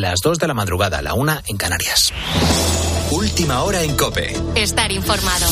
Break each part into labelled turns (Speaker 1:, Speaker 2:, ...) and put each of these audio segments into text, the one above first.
Speaker 1: las 2 de la madrugada, la 1 en Canarias.
Speaker 2: Última hora en Cope.
Speaker 3: Estar informado.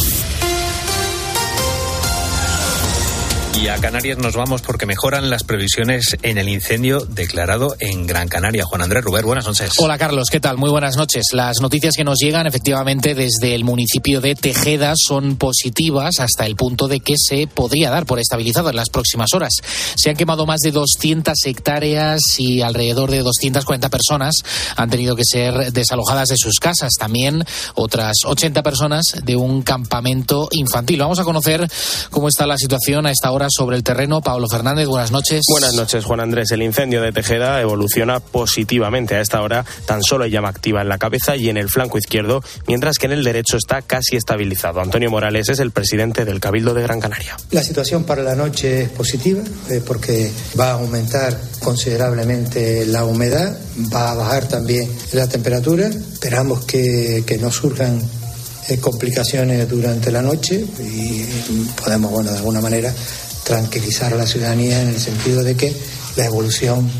Speaker 1: Y a Canarias nos vamos porque mejoran las previsiones en el incendio declarado en Gran Canaria. Juan Andrés Ruber, buenas noches.
Speaker 4: Hola Carlos, ¿qué tal? Muy buenas noches. Las noticias que nos llegan efectivamente desde el municipio de Tejeda son positivas hasta el punto de que se podría dar por estabilizado en las próximas horas. Se han quemado más de 200 hectáreas y alrededor de 240 personas han tenido que ser desalojadas de sus casas. También otras 80 personas de un campamento infantil. Vamos a conocer cómo está la situación a esta hora sobre el terreno. Pablo Fernández, buenas noches.
Speaker 5: Buenas noches, Juan Andrés. El incendio de Tejeda evoluciona positivamente a esta hora. Tan solo hay llama activa en la cabeza y en el flanco izquierdo, mientras que en el derecho está casi estabilizado. Antonio Morales es el presidente del Cabildo de Gran Canaria.
Speaker 6: La situación para la noche es positiva eh, porque va a aumentar considerablemente la humedad, va a bajar también la temperatura. Esperamos que, que no surjan eh, complicaciones durante la noche y podemos, bueno, de alguna manera tranquilizar a la ciudadanía en el sentido de que la evolución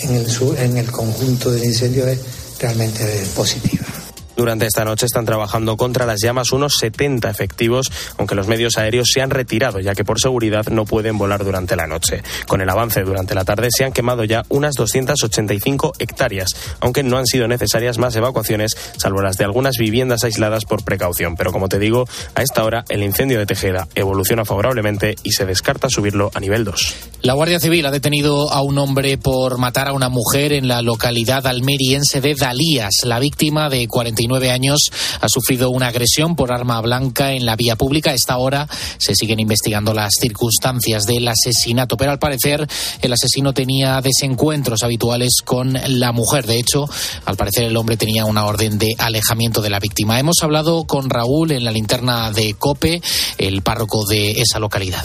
Speaker 6: en el, en el conjunto del incendio es realmente positiva.
Speaker 5: Durante esta noche están trabajando contra las llamas unos 70 efectivos, aunque los medios aéreos se han retirado, ya que por seguridad no pueden volar durante la noche. Con el avance durante la tarde se han quemado ya unas 285 hectáreas, aunque no han sido necesarias más evacuaciones, salvo las de algunas viviendas aisladas por precaución. Pero como te digo, a esta hora el incendio de Tejeda evoluciona favorablemente y se descarta subirlo a nivel 2.
Speaker 4: La Guardia Civil ha detenido a un hombre por matar a una mujer en la localidad almeriense de Dalías. La víctima de 49 años ha sufrido una agresión por arma blanca en la vía pública. A esta hora se siguen investigando las circunstancias del asesinato, pero al parecer el asesino tenía desencuentros habituales con la mujer. De hecho, al parecer el hombre tenía una orden de alejamiento de la víctima. Hemos hablado con Raúl en la linterna de Cope, el párroco de esa localidad.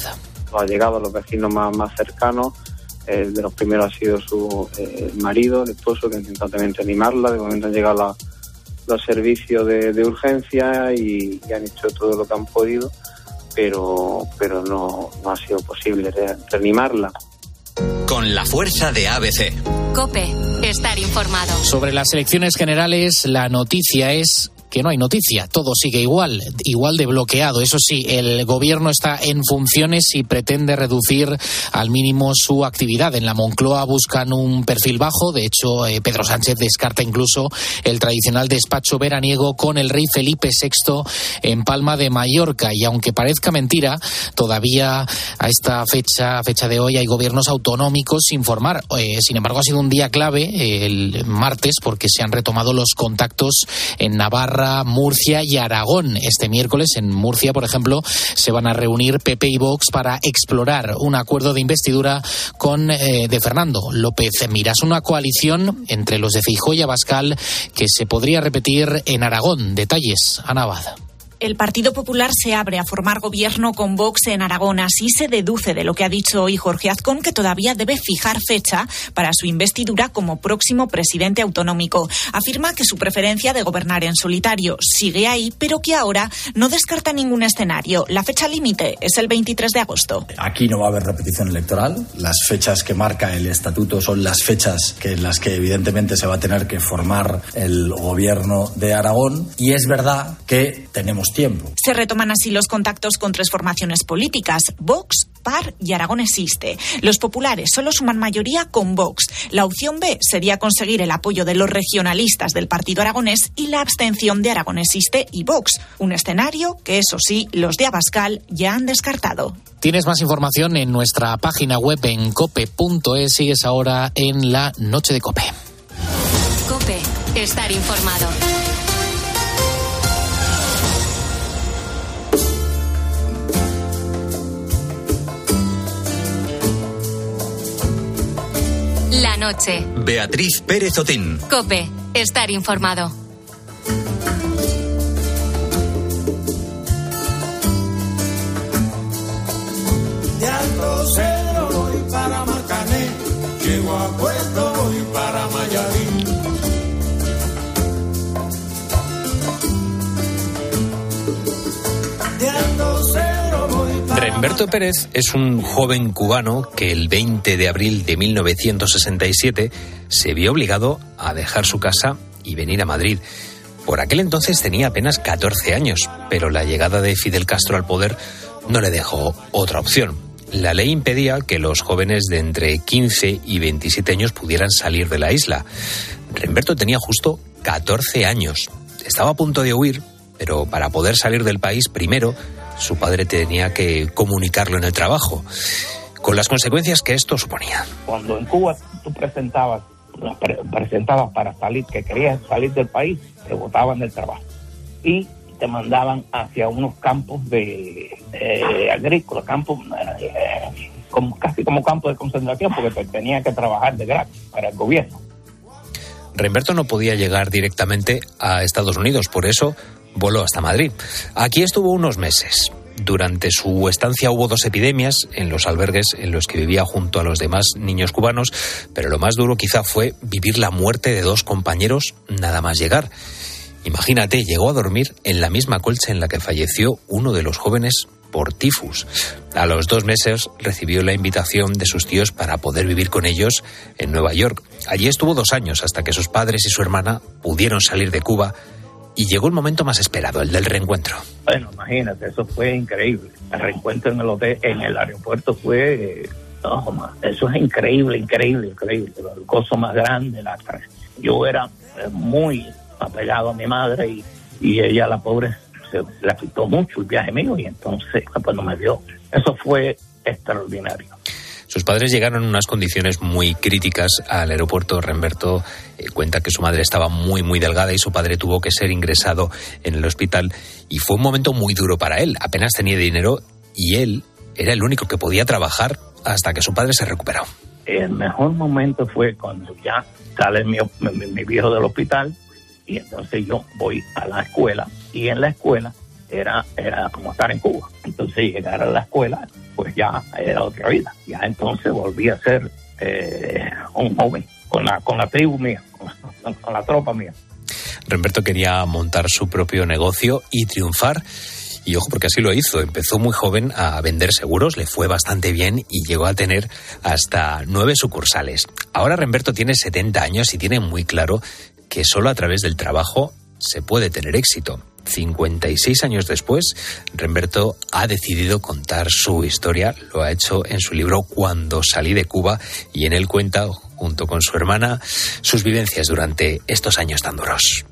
Speaker 7: Ha llegado a los vecinos más, más cercanos. Eh, de los primeros ha sido su eh, marido, el esposo, que ha intentado también animarla. De momento han llegado la, los servicios de, de urgencia y, y, han hecho todo lo que han podido, pero, pero no, no ha sido posible reanimarla.
Speaker 2: Con la fuerza de ABC.
Speaker 3: Cope, estar informado.
Speaker 4: Sobre las elecciones generales, la noticia es que no hay noticia, todo sigue igual, igual de bloqueado. Eso sí, el gobierno está en funciones y pretende reducir al mínimo su actividad. En la Moncloa buscan un perfil bajo, de hecho eh, Pedro Sánchez descarta incluso el tradicional despacho veraniego con el rey Felipe VI en Palma de Mallorca y aunque parezca mentira, todavía a esta fecha, fecha de hoy hay gobiernos autonómicos sin formar. Eh, sin embargo, ha sido un día clave eh, el martes porque se han retomado los contactos en Navarra Murcia y Aragón. Este miércoles en Murcia, por ejemplo, se van a reunir PP y Vox para explorar un acuerdo de investidura con eh, de Fernando López Miras, una coalición entre los de Feijóo y Abascal que se podría repetir en Aragón. Detalles, Anabad.
Speaker 8: El Partido Popular se abre a formar gobierno con Vox en Aragón. Así se deduce de lo que ha dicho hoy Jorge Azcón, que todavía debe fijar fecha para su investidura como próximo presidente autonómico. Afirma que su preferencia de gobernar en solitario sigue ahí, pero que ahora no descarta ningún escenario. La fecha límite es el 23 de agosto.
Speaker 9: Aquí no va a haber repetición electoral. Las fechas que marca el estatuto son las fechas que, en las que evidentemente se va a tener que formar el gobierno de Aragón. Y es verdad que tenemos tiempo.
Speaker 8: Se retoman así los contactos con tres formaciones políticas, Vox, PAR y Aragón Existe. Los populares solo suman mayoría con Vox. La opción B sería conseguir el apoyo de los regionalistas del Partido Aragonés y la abstención de Aragón Existe y Vox. Un escenario que, eso sí, los de Abascal ya han descartado.
Speaker 4: Tienes más información en nuestra página web en cope.es. Sigues ahora en la noche de Cope.
Speaker 3: Cope, estar informado. La noche.
Speaker 2: Beatriz Pérez Otín.
Speaker 3: Cope, estar informado.
Speaker 10: De Alto Cedro voy para Marcané, llego a
Speaker 1: Remberto Pérez es un joven cubano que el 20 de abril de 1967 se vio obligado a dejar su casa y venir a Madrid. Por aquel entonces tenía apenas 14 años, pero la llegada de Fidel Castro al poder no le dejó otra opción. La ley impedía que los jóvenes de entre 15 y 27 años pudieran salir de la isla. Remberto tenía justo 14 años. Estaba a punto de huir, pero para poder salir del país primero su padre tenía que comunicarlo en el trabajo, con las consecuencias que esto suponía.
Speaker 11: Cuando en Cuba tú presentabas, presentabas para salir, que querías salir del país, te botaban del trabajo y te mandaban hacia unos campos de eh, agrícolas, campos eh, como, casi como campos de concentración, porque te tenía que trabajar de gratis para el gobierno.
Speaker 1: Remberto no podía llegar directamente a Estados Unidos, por eso voló hasta Madrid. Aquí estuvo unos meses. Durante su estancia hubo dos epidemias en los albergues en los que vivía junto a los demás niños cubanos, pero lo más duro quizá fue vivir la muerte de dos compañeros nada más llegar. Imagínate, llegó a dormir en la misma colcha en la que falleció uno de los jóvenes por tifus. A los dos meses recibió la invitación de sus tíos para poder vivir con ellos en Nueva York. Allí estuvo dos años hasta que sus padres y su hermana pudieron salir de Cuba y llegó el momento más esperado, el del reencuentro.
Speaker 11: Bueno, imagínate, eso fue increíble. El reencuentro en el hotel, en el aeropuerto fue, eh, eso es increíble, increíble, increíble. El gozo más grande, la yo era eh, muy apegado a mi madre y, y ella, la pobre, se le afectó mucho el viaje mío y entonces pues no me dio. Eso fue extraordinario.
Speaker 1: Sus padres llegaron en unas condiciones muy críticas al aeropuerto. Remberto eh, cuenta que su madre estaba muy, muy delgada y su padre tuvo que ser ingresado en el hospital. Y fue un momento muy duro para él. Apenas tenía dinero y él era el único que podía trabajar hasta que su padre se recuperó.
Speaker 11: El mejor momento fue cuando ya sale mi, mi viejo del hospital y entonces yo voy a la escuela y en la escuela era, era como estar en Cuba. Entonces llegar a la escuela, pues ya era otra vida. Ya entonces volví a ser eh, un joven con la, con la tribu mía, con, la tropa mía.
Speaker 1: Remberto quería montar su propio negocio y triunfar. Y ojo, porque así lo hizo. Empezó muy joven a vender seguros, le fue bastante bien y llegó a tener hasta nueve sucursales. Ahora Remberto tiene 70 años y tiene muy claro que solo a través del trabajo se puede tener éxito. 56 años después, Remberto ha decidido contar su historia. Lo ha hecho en su libro Cuando salí de Cuba y en él cuenta, junto con su hermana, sus vivencias durante estos años tan duros.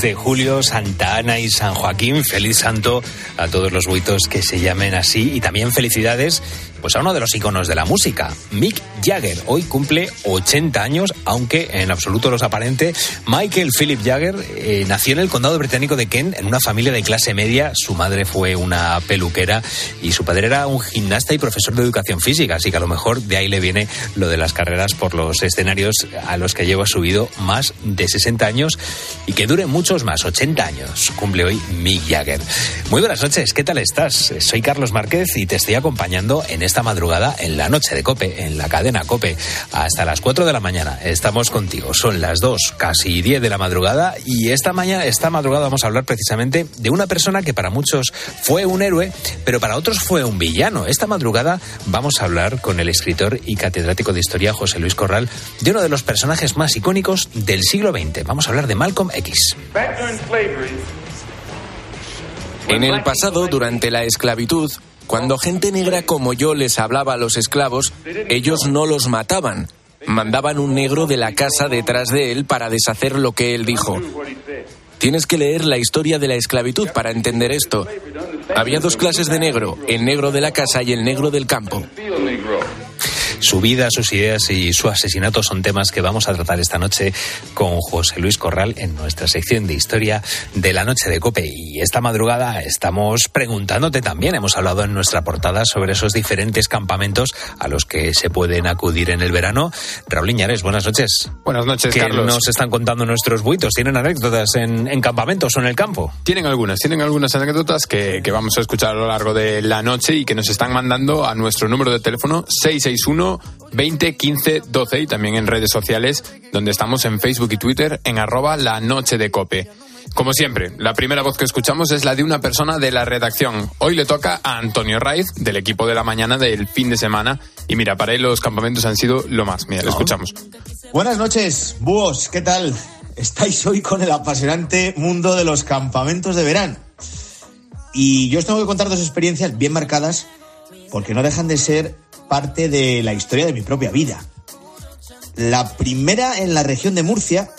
Speaker 1: 6 de julio, Santa Ana y San Joaquín. Feliz santo a todos los buitos que se llamen así. Y también felicidades pues a uno de los iconos de la música, Mick Jagger. Hoy cumple 80 años, aunque en absoluto los aparente. Michael Philip Jagger eh, nació en el condado británico de Kent en una familia de clase media. Su madre fue una peluquera y su padre era un gimnasta y profesor de educación física. Así que a lo mejor de ahí le viene lo de las carreras por los escenarios a los que lleva subido más de 60 años y que dure muchos más, 80 años. Cumple hoy Mick Jagger. Muy buenas noches, ¿qué tal estás? Soy Carlos Márquez y te estoy acompañando en esta madrugada en la noche de Cope, en la cadena Cope, hasta las 4 de la mañana. Estamos contigo. Son las 2, casi 10 de la madrugada y esta mañana, esta madrugada vamos a hablar precisamente de una persona que para muchos fue un héroe, pero para otros fue un villano. Esta madrugada vamos a hablar con el escritor y catedrático de historia José Luis Corral de uno de los personajes más icónicos del siglo XX. Vamos a hablar de Malcolm X.
Speaker 12: En el pasado, durante la esclavitud, cuando gente negra como yo les hablaba a los esclavos, ellos no los mataban. Mandaban un negro de la casa detrás de él para deshacer lo que él dijo. Tienes que leer la historia de la esclavitud para entender esto. Había dos clases de negro, el negro de la casa y el negro del campo.
Speaker 1: Su vida, sus ideas y su asesinato son temas que vamos a tratar esta noche con José Luis Corral en nuestra sección de historia de la noche de Cope. Y esta madrugada estamos preguntándote también, hemos hablado en nuestra portada sobre esos diferentes campamentos a los que se pueden acudir en el verano. Raúl Iñares, buenas noches.
Speaker 13: Buenas noches,
Speaker 1: ¿Qué
Speaker 13: Carlos.
Speaker 1: nos están contando nuestros buitos? ¿Tienen anécdotas en, en campamentos o en el campo?
Speaker 13: Tienen algunas, tienen algunas anécdotas que, que vamos a escuchar a lo largo de la noche y que nos están mandando a nuestro número de teléfono 661 20 15 12 y también en redes sociales donde estamos en Facebook y Twitter en arroba la noche de cope. Como siempre, la primera voz que escuchamos es la de una persona de la redacción. Hoy le toca a Antonio Raiz, del equipo de la mañana del fin de semana. Y mira, para él los campamentos han sido lo más. Mira, le escuchamos.
Speaker 14: Buenas noches, búhos, ¿qué tal? Estáis hoy con el apasionante mundo de los campamentos de verano. Y yo os tengo que contar dos experiencias bien marcadas porque no dejan de ser parte de la historia de mi propia vida. La primera en la región de Murcia,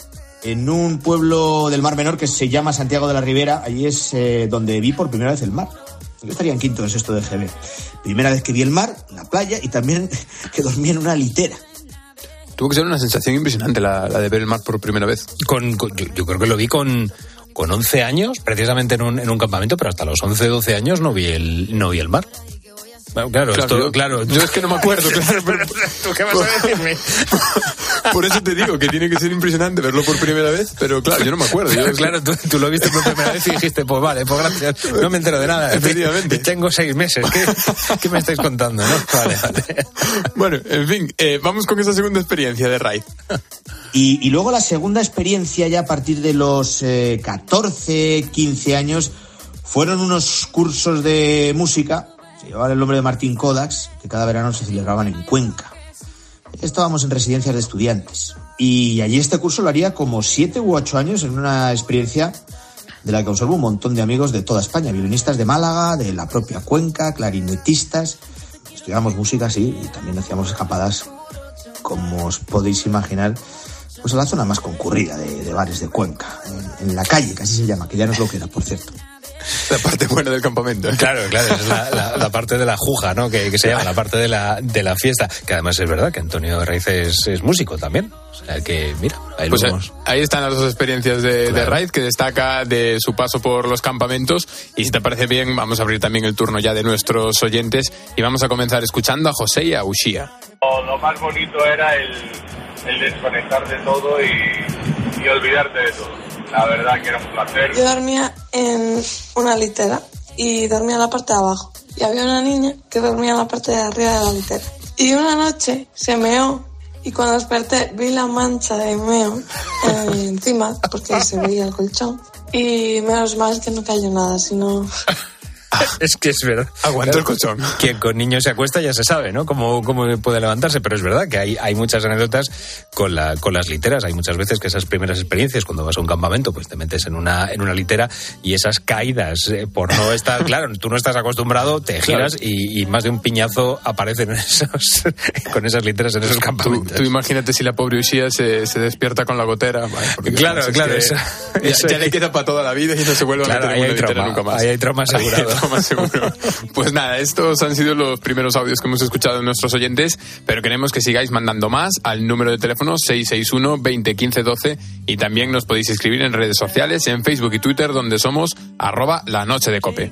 Speaker 14: en un pueblo del Mar Menor que se llama Santiago de la Ribera. Allí es eh, donde vi por primera vez el mar. Yo estaría en quinto, en sexto de GB. Primera vez que vi el mar, la playa y también que dormí en una litera.
Speaker 13: Tuvo que ser una sensación impresionante la, la de ver el mar por primera vez.
Speaker 1: Con, con- yo, yo creo que lo vi con, con 11 años, precisamente en un, en un campamento, pero hasta los 11, 12 años no vi el, no vi el mar. Claro,
Speaker 13: Claro,
Speaker 1: esto-
Speaker 13: yo-
Speaker 1: claro.
Speaker 13: yo es que no me acuerdo, claro, pero-
Speaker 1: ¿Tú qué vas a decirme?
Speaker 13: Por eso te digo que tiene que ser impresionante verlo por primera vez, pero claro, yo no me acuerdo. Yo,
Speaker 1: claro, tú, tú lo viste por primera vez y dijiste, pues vale, pues gracias, no me entero de nada.
Speaker 13: Efectivamente.
Speaker 1: Tengo seis meses, ¿qué, qué me estáis contando? no? Vale, vale.
Speaker 13: Bueno, en fin, eh, vamos con esa segunda experiencia de Raiz.
Speaker 14: Y, y luego la segunda experiencia ya a partir de los eh, 14, 15 años fueron unos cursos de música, se llevaban el nombre de Martín Kodaks, que cada verano se celebraban en Cuenca. Estábamos en residencias de estudiantes y allí este curso lo haría como siete u ocho años en una experiencia de la que conservo un montón de amigos de toda España, violinistas de Málaga, de la propia Cuenca, clarinetistas. Estudiábamos música, sí, y también hacíamos escapadas, como os podéis imaginar, pues a la zona más concurrida de, bares de Cuenca, en, la calle, así se llama, que ya no es lo que era, por cierto.
Speaker 13: La parte buena del campamento. ¿eh?
Speaker 1: Claro, claro, es la, la- la parte de la juja, ¿no? Que, que se llama la parte de la, de la fiesta. Que además es verdad que Antonio Raiz es, es músico también. O sea que, mira, ahí
Speaker 13: Pues
Speaker 1: lo
Speaker 13: eh,
Speaker 1: vemos.
Speaker 13: ahí están las dos experiencias de, de
Speaker 1: Claro.
Speaker 13: Raiz que destaca de su paso por los campamentos. Y si te parece bien, vamos a abrir también el turno ya de nuestros oyentes y vamos a comenzar escuchando a José y a Ushia.
Speaker 15: Lo, lo más bonito era el, el desconectar de todo y, y olvidarte de todo. La verdad que era un placer.
Speaker 16: Yo dormía en una litera y dormía en la parte de abajo. Y había una niña que dormía en la parte de arriba de la litera. Y una noche se meó y cuando desperté vi la mancha de meo encima porque se veía el colchón. Y menos mal que no cayó nada, sino...
Speaker 1: Es que es verdad.
Speaker 13: Aguantó el colchón.
Speaker 1: Quien con niños se acuesta ya se sabe, ¿no? Cómo, cómo puede levantarse, pero es verdad que hay, hay muchas anécdotas con, la, con las literas. Hay muchas veces que esas primeras experiencias, cuando vas a un campamento, pues te metes en una, en una litera y esas caídas, eh, por no estar, claro, tú no estás acostumbrado, te giras y, y más de un piñazo aparece en esos, con esas literas en esos campamentos.
Speaker 13: tú imagínate si la pobre Ushia se, se despierta con la gotera. Vale,
Speaker 1: Claro,
Speaker 13: es
Speaker 1: claro,
Speaker 13: que
Speaker 1: eso-
Speaker 13: ya,
Speaker 1: eso-
Speaker 13: ya le queda para toda la vida y no se vuelve
Speaker 1: Claro,
Speaker 13: a meter en una litera nunca más.
Speaker 1: ahí hay trauma
Speaker 13: Ahí trauma seguro. Pues nada, estos han sido los primeros audios que hemos escuchado de nuestros oyentes, pero queremos que sigáis mandando más al número de teléfono 661 20 15 12 y también nos podéis escribir en redes sociales, en Facebook y Twitter, donde somos arroba la noche de cope.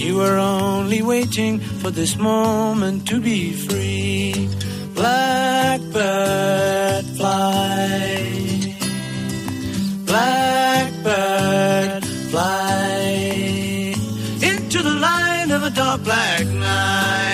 Speaker 10: You only waiting for this moment to be free. Blackbird fly. Blackbird fly. Into the line of a dark black night.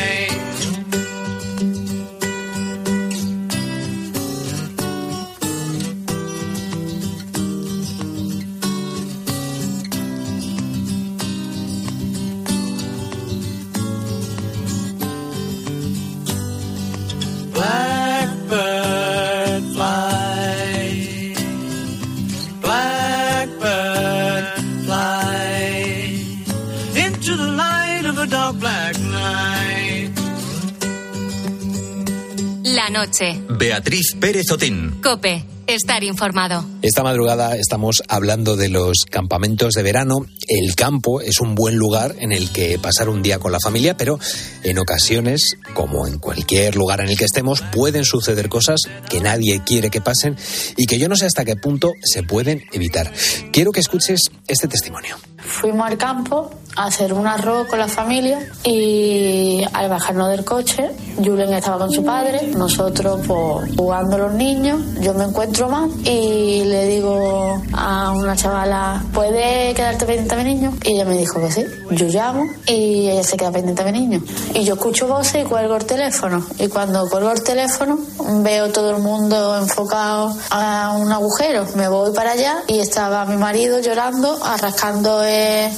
Speaker 3: Noche.
Speaker 2: Beatriz Pérez Otín.
Speaker 3: Cope. Estar informado.
Speaker 1: Esta madrugada estamos hablando de los campamentos de verano. El campo es un buen lugar en el que pasar un día con la familia, pero en ocasiones, como en cualquier lugar en el que estemos, pueden suceder cosas que nadie quiere que pasen y que yo no sé hasta qué punto se pueden evitar. Quiero que escuches este testimonio.
Speaker 17: Fuimos al campo a hacer un arroz con la familia y al bajarnos del coche, Julen estaba con su padre, nosotros pues, jugando los niños, yo me encuentro mal y le digo a una chavala, ¿puede quedarte pendiente a mi niño? Y ella me dijo que sí. Yo llamo y ella se queda pendiente a mi niño. Y yo escucho voces y cuelgo el teléfono. Y cuando cuelgo el teléfono veo todo el mundo enfocado a un agujero. Me voy para allá y estaba mi marido llorando, arrascando eh,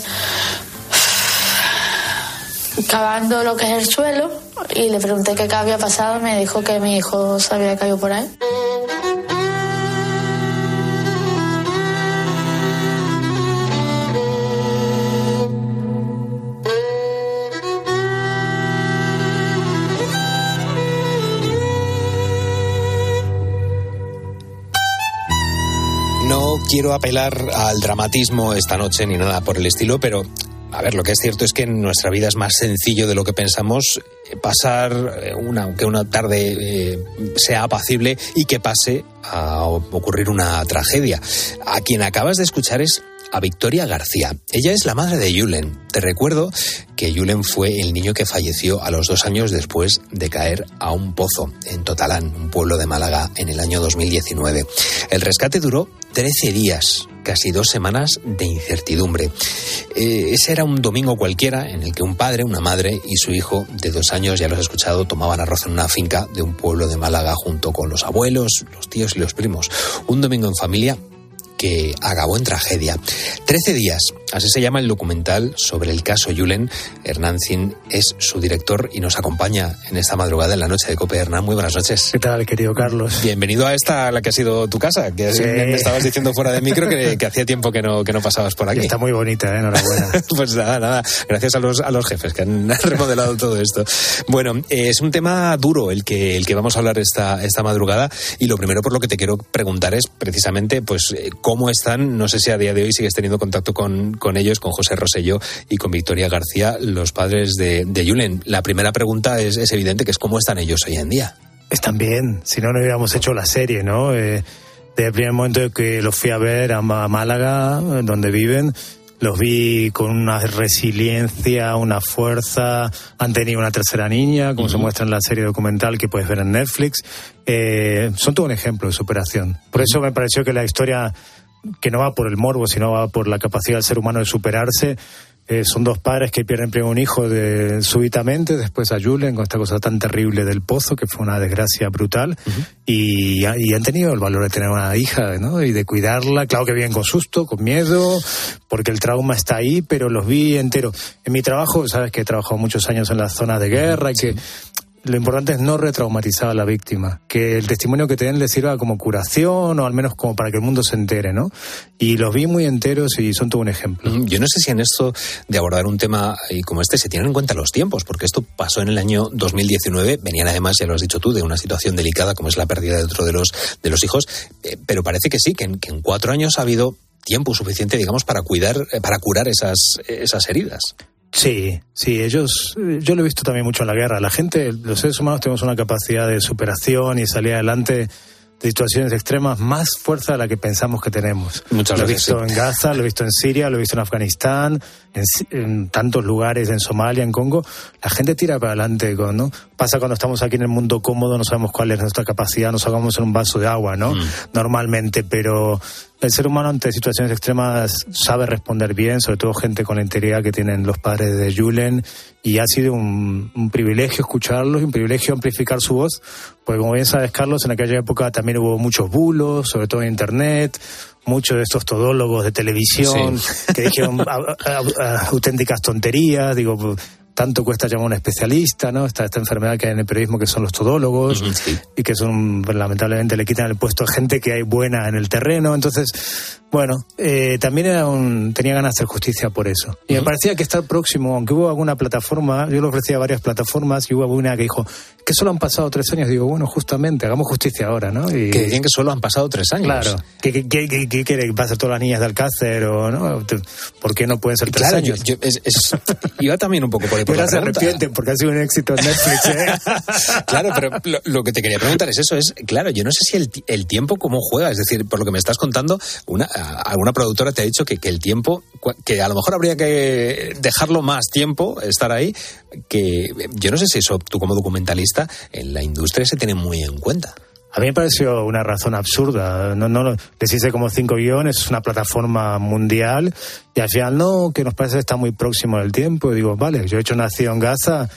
Speaker 17: cavando lo que es el suelo y le pregunté qué había pasado me dijo que mi hijo se había caído por ahí.
Speaker 1: Quiero apelar al dramatismo esta noche ni nada por el estilo, pero a ver, lo que es cierto es que en nuestra vida es más sencillo de lo que pensamos eh, pasar eh, una, aunque una tarde eh, sea apacible y que pase a ocurrir una tragedia. A quien acabas de escuchar es a Victoria García. Ella es la madre de Yulen. Te recuerdo que Yulen fue el niño que falleció a los dos años después de caer a un pozo en Totalán, un pueblo de Málaga, en el año 2019. El rescate duró 13 días, casi dos semanas de incertidumbre. Eh, ese era un domingo cualquiera en el que un padre, una madre y su hijo de dos años, ya lo has escuchado, tomaban arroz en una finca de un pueblo de Málaga junto con los abuelos, los tíos y los primos. Un domingo en familia que acabó en tragedia. Trece días, así se llama el documental sobre el caso Yulen. Hernán Zin es su director y nos acompaña en esta madrugada en la noche de Cope. Hernán, muy buenas noches.
Speaker 18: ¿Qué tal, querido Carlos?
Speaker 1: Bienvenido a esta, la que ha sido tu casa, que
Speaker 18: Sí.
Speaker 1: me estabas diciendo fuera de micro que, que hacía tiempo que no, que no pasabas por aquí.
Speaker 18: Está muy bonita, ¿eh? enhorabuena.
Speaker 1: pues nada, nada. Gracias a los, a los jefes que han remodelado todo esto. Bueno, eh, es un tema duro el que, el que vamos a hablar esta, esta madrugada. Y lo primero por lo que te quiero preguntar es precisamente, pues, eh, cómo están. No sé si a día de hoy sigues teniendo contacto con, con ellos, con José Rosselló y con Victoria García, los padres de, de Yulen. La primera pregunta es, es evidente, que es cómo están ellos hoy en día.
Speaker 18: Están bien, si no, no hubiéramos hecho la serie, ¿no? Eh, desde el primer momento que los fui a ver a Málaga, eh, donde viven, los vi con una resiliencia, una fuerza, han tenido una tercera niña, como se muestra en la serie documental que puedes ver en Netflix. Eh, son todo un ejemplo de superación. Por eso me pareció que la historia, que no va por el morbo, sino va por la capacidad del ser humano de superarse, eh, son dos padres que pierden primero un hijo de, súbitamente, después a Julen con esta cosa tan terrible del pozo, que fue una desgracia brutal, y, ha- y han tenido el valor de tener una hija, ¿no? Y de cuidarla, claro que bien con susto, con miedo, porque el trauma está ahí, pero los vi enteros. En mi trabajo, sabes que he trabajado muchos años en la zona de guerra y que lo importante es no retraumatizar a la víctima, que el testimonio que te den le sirva como curación o al menos como para que el mundo se entere, ¿no? Y los vi muy enteros y son todo un ejemplo.
Speaker 1: Yo no sé si en esto de abordar un tema y como este se tienen en cuenta los tiempos, porque esto pasó en el año 2019, venían además, ya lo has dicho tú, de una situación delicada como es la pérdida de otro de los, de los hijos, eh, pero parece que sí, que en, que en cuatro años ha habido tiempo suficiente, digamos, para cuidar, eh, para curar esas, esas heridas.
Speaker 18: Sí, sí, ellos, yo lo he visto también mucho en la guerra. La gente, los seres humanos tenemos una capacidad de superación y salir adelante de situaciones extremas más fuerza de la que pensamos que tenemos.
Speaker 1: Muchas
Speaker 18: lo he visto
Speaker 1: sí.
Speaker 18: en Gaza, lo he visto en Siria, lo he visto en Afganistán, en, en tantos lugares, en Somalia, en Congo. La gente tira para adelante, ¿no? Pasa cuando estamos aquí en el mundo cómodo, no sabemos cuál es nuestra capacidad, nos hagamos en un vaso de agua, ¿no? Normalmente, pero el ser humano ante situaciones extremas sabe responder bien, sobre todo gente con la integridad que tienen los padres de Julen, y ha sido un, un privilegio escucharlos y un privilegio amplificar su voz, porque como bien sabes, Carlos, en aquella época también hubo muchos bulos, sobre todo en Internet, muchos de estos todólogos de televisión
Speaker 1: Sí.
Speaker 18: que dijeron a- a- a- auténticas tonterías, digo, tanto cuesta llamar a un especialista, ¿no? Esta, esta enfermedad que hay en el periodismo que son los todólogos y que son, lamentablemente, le quitan el puesto a gente que hay buena en el terreno. Entonces, bueno, eh, también era un, tenía ganas de hacer justicia por eso. Y me parecía que estar próximo, aunque hubo alguna plataforma, yo le ofrecía varias plataformas y hubo una que dijo que solo han pasado tres años. Digo, bueno, justamente, hagamos justicia ahora, ¿no? Y,
Speaker 1: Que decían que solo han pasado tres años.
Speaker 18: Claro. ¿Qué, qué, qué, qué- qué quiere? ¿Va a ser todas las niñas de Alcácer o no? ¿Por qué no pueden ser tres
Speaker 1: Claro, yo-
Speaker 18: años?
Speaker 1: yo- es- es- iba también un poco por ahí. por
Speaker 18: Pero se arrepienten porque ha sido un éxito en Netflix, ¿eh?
Speaker 1: claro, pero lo, lo que te quería preguntar es eso, es, claro, yo no sé si el, ti- el tiempo cómo juega, es decir, por lo que me estás contando, una, alguna productora te ha dicho que, que el tiempo, que a lo mejor habría que dejarlo más tiempo, estar ahí, que yo no sé si eso tú como documentalista en la industria se tiene muy en cuenta.
Speaker 18: A mí me pareció una razón absurda. No, no, hice como cinco guiones, es una plataforma mundial, y al final no, que nos parece que está muy próximo del tiempo. Y digo, vale, yo he hecho Nacido en Gaza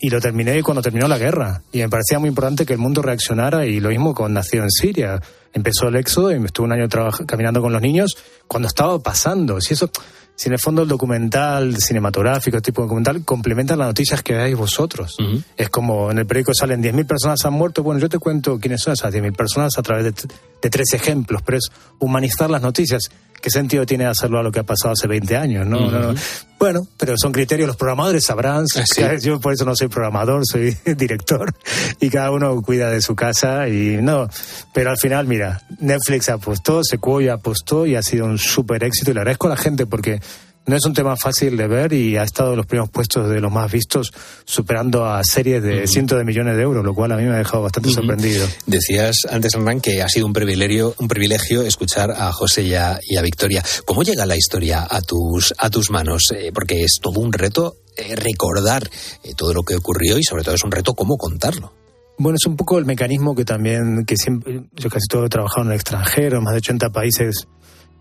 Speaker 18: y lo terminé cuando terminó la guerra. Y me parecía muy importante que el mundo reaccionara, y lo mismo con Nacido en Siria. Empezó el éxodo y me estuve un año caminando con los niños cuando estaba pasando. Si eso, si en el fondo el documental cinematográfico, tipo documental, complementa las noticias que veis vosotros. Es como en el periódico salen 10.000 personas han muerto. Bueno, yo te cuento quiénes son esas 10.000 personas a través de, de tres ejemplos, pero es humanizar las noticias. ¿Qué sentido tiene hacerlo a lo que ha pasado hace 20 años? No, no, no.
Speaker 1: Ujú.
Speaker 18: Bueno, pero son criterios, los programadores sabrán.
Speaker 1: Ah, sí.
Speaker 18: Yo por eso no soy programador, soy director y cada uno cuida de su casa y no. Pero al final, mira, Netflix apostó, Sequoia apostó y ha sido un súper éxito y le agradezco a la gente porque no es un tema fácil de ver y ha estado en los primeros puestos de los más vistos, superando a series de cientos de millones de euros, lo cual a mí me ha dejado bastante sorprendido.
Speaker 1: Decías antes, Hernán, que ha sido un privilegio, un privilegio escuchar a José y a, y a Victoria. ¿Cómo llega la historia a tus, a tus manos? Eh, porque es todo un reto eh, recordar eh, todo lo que ocurrió y sobre todo es un reto cómo contarlo.
Speaker 18: Bueno, es un poco el mecanismo que también, que siempre, yo casi todo he trabajado en el extranjero, en más de 80 países,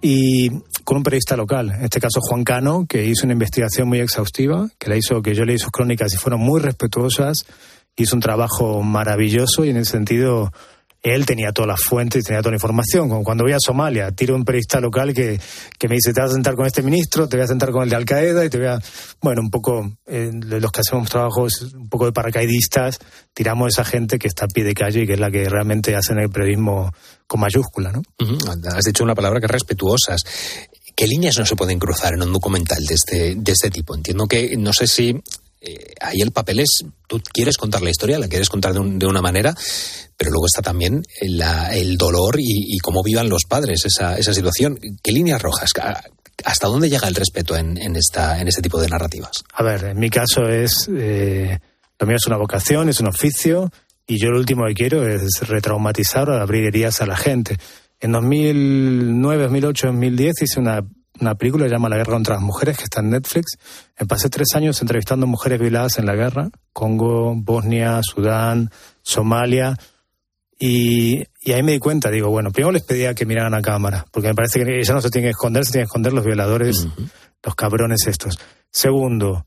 Speaker 18: y con un periodista local, en este caso Juan Cano, que hizo una investigación muy exhaustiva, que la hizo, que yo leí sus crónicas y fueron muy respetuosas, hizo un trabajo maravilloso y en ese sentido él tenía todas las fuentes y tenía toda la información. Como cuando voy a Somalia, tiro un periodista local que, que me dice, te vas a sentar con este ministro, te voy a sentar con el de Al Qaeda y te voy a... Bueno, un poco, eh, los que hacemos trabajos un poco de paracaidistas, tiramos a esa gente que está a pie de calle y que es la que realmente hacen el periodismo con mayúscula, ¿no?
Speaker 1: Has dicho una palabra que es respetuosas. ¿Qué líneas no se pueden cruzar en un documental de este, de este tipo? Entiendo que no sé si eh, ahí el papel es, tú quieres contar la historia, la quieres contar de, un- de una manera, pero luego está también el dolor y, cómo vivan los padres esa, esa situación. ¿Qué líneas rojas? ¿A- ¿Hasta dónde llega el respeto en, en, esta, en este tipo de narrativas?
Speaker 18: A ver, en mi caso es, eh, lo mío es una vocación, es un oficio, y yo lo último que quiero es retraumatizar o abrir heridas a la gente. En 2009, 2008, 2010 hice una, una película que se llama La guerra contra las mujeres, que está en Netflix. Me pasé tres años entrevistando mujeres violadas en la guerra, Congo, Bosnia, Sudán, Somalia, y, y ahí me di cuenta, digo, bueno, primero les pedía que miraran a cámara, porque me parece que ella no se tiene que esconder, se tienen que esconder los violadores, los cabrones estos. Segundo,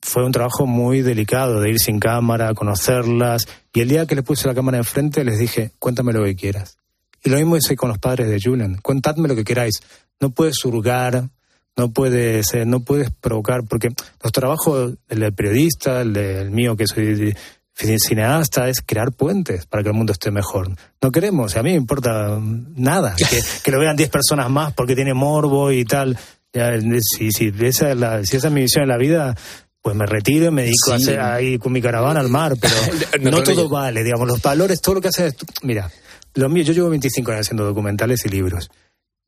Speaker 18: fue un trabajo muy delicado de ir sin cámara, conocerlas, y el día que les puse la cámara enfrente les dije, cuéntame lo que quieras. Y lo mismo hice con los padres de Julian, contadme lo que queráis. No puedes hurgar, no puedes, eh, no puedes provocar, porque nuestro trabajo, el del periodista, el del mío que soy cineasta, es crear puentes para que el mundo esté mejor. No queremos, a mí me importa nada, que, que lo vean 10 personas más porque tiene morbo y tal. Ya, si, si, esa es la, si esa es mi visión en la vida, pues me retiro y me dedico a hacer ahí con mi caravana al mar, pero
Speaker 1: No,
Speaker 18: todo vale, digamos, los valores, todo lo que haces, mira, lo mío, yo llevo 25 años haciendo documentales y libros.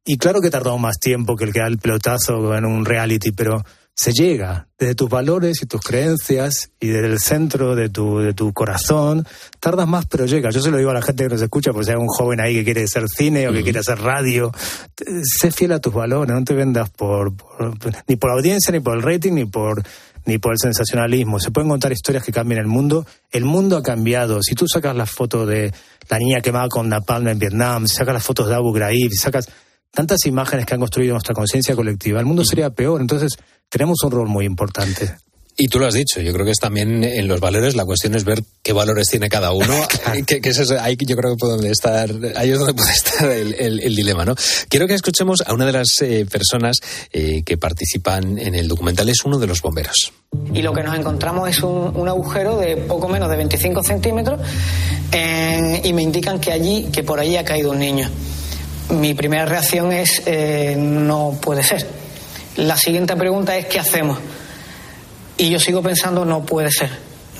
Speaker 18: Y claro que he tardado más tiempo que el que da el pelotazo en un reality, pero se llega desde tus valores y tus creencias y desde el centro de tu, de tu corazón. Tardas más, pero llega. Yo se lo digo a la gente que nos escucha, porque si hay un joven ahí que quiere hacer cine o que quiere hacer radio, sé fiel a tus valores, no te vendas por, ni por la audiencia, ni por el rating, ni por ni por el sensacionalismo. Se pueden contar historias que cambian el mundo. El mundo ha cambiado. Si tú sacas la foto de la niña quemada con napalm en Vietnam, si sacas las fotos de Abu Ghraib, si sacas tantas imágenes que han construido nuestra conciencia colectiva, el mundo sería peor. Entonces, tenemos un rol muy importante.
Speaker 1: Y tú lo has dicho, yo creo que es también en los valores, la cuestión es ver qué valores tiene cada uno, que, que es ahí yo creo que puede estar, ahí es donde puede estar el, dilema, ¿no? Quiero que escuchemos a una de las eh, personas eh, que participan en el documental, es uno de los bomberos.
Speaker 19: Y lo que nos encontramos es un, agujero de poco menos de 25 centímetros y me indican que allí, que por allí ha caído un niño. Mi primera reacción es, eh, no puede ser. La siguiente pregunta es, ¿qué hacemos? Y yo sigo pensando, no puede ser,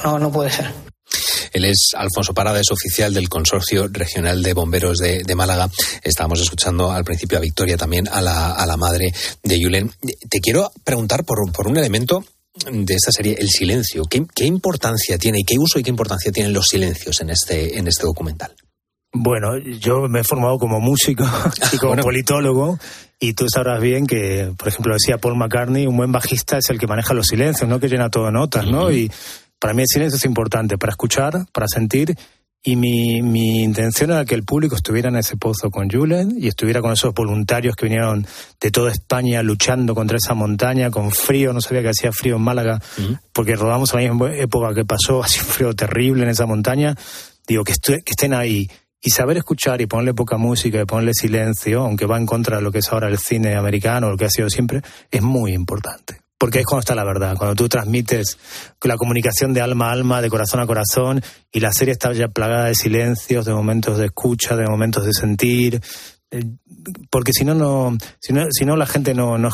Speaker 19: no, no puede ser.
Speaker 1: Él es Alfonso Parada, es oficial del Consorcio Regional de Bomberos de, Málaga. Estábamos escuchando al principio a Victoria, también a la, a la madre de Yulen. Te quiero preguntar por, por un elemento de esta serie, el silencio. ¿Qué, ¿Qué, importancia tiene y qué uso y qué importancia tienen los silencios en este, en este documental?
Speaker 18: Bueno, yo me he formado como músico y como politólogo y tú sabrás bien que, por ejemplo, decía Paul McCartney, un buen bajista es el que maneja los silencios, no que llena todo notas, ¿no? Y para mí el silencio es importante para escuchar, para sentir y mi, mi, intención era que el público estuviera en ese pozo con Julen y estuviera con esos voluntarios que vinieron de toda España luchando contra esa montaña con frío. No sabía que hacía frío en Málaga porque rodamos a la misma época que pasó, así un frío terrible en esa montaña. Digo, que, que estén ahí y saber escuchar y ponerle poca música y ponerle silencio, aunque va en contra de lo que es ahora el cine americano, lo que ha sido siempre, es muy importante. Porque es cuando está la verdad, cuando tú transmites la comunicación de alma a alma, de corazón a corazón, y la serie está ya plagada de silencios, de momentos de escucha, de momentos de sentir, eh, porque si no, no, si no, si no la gente no, no,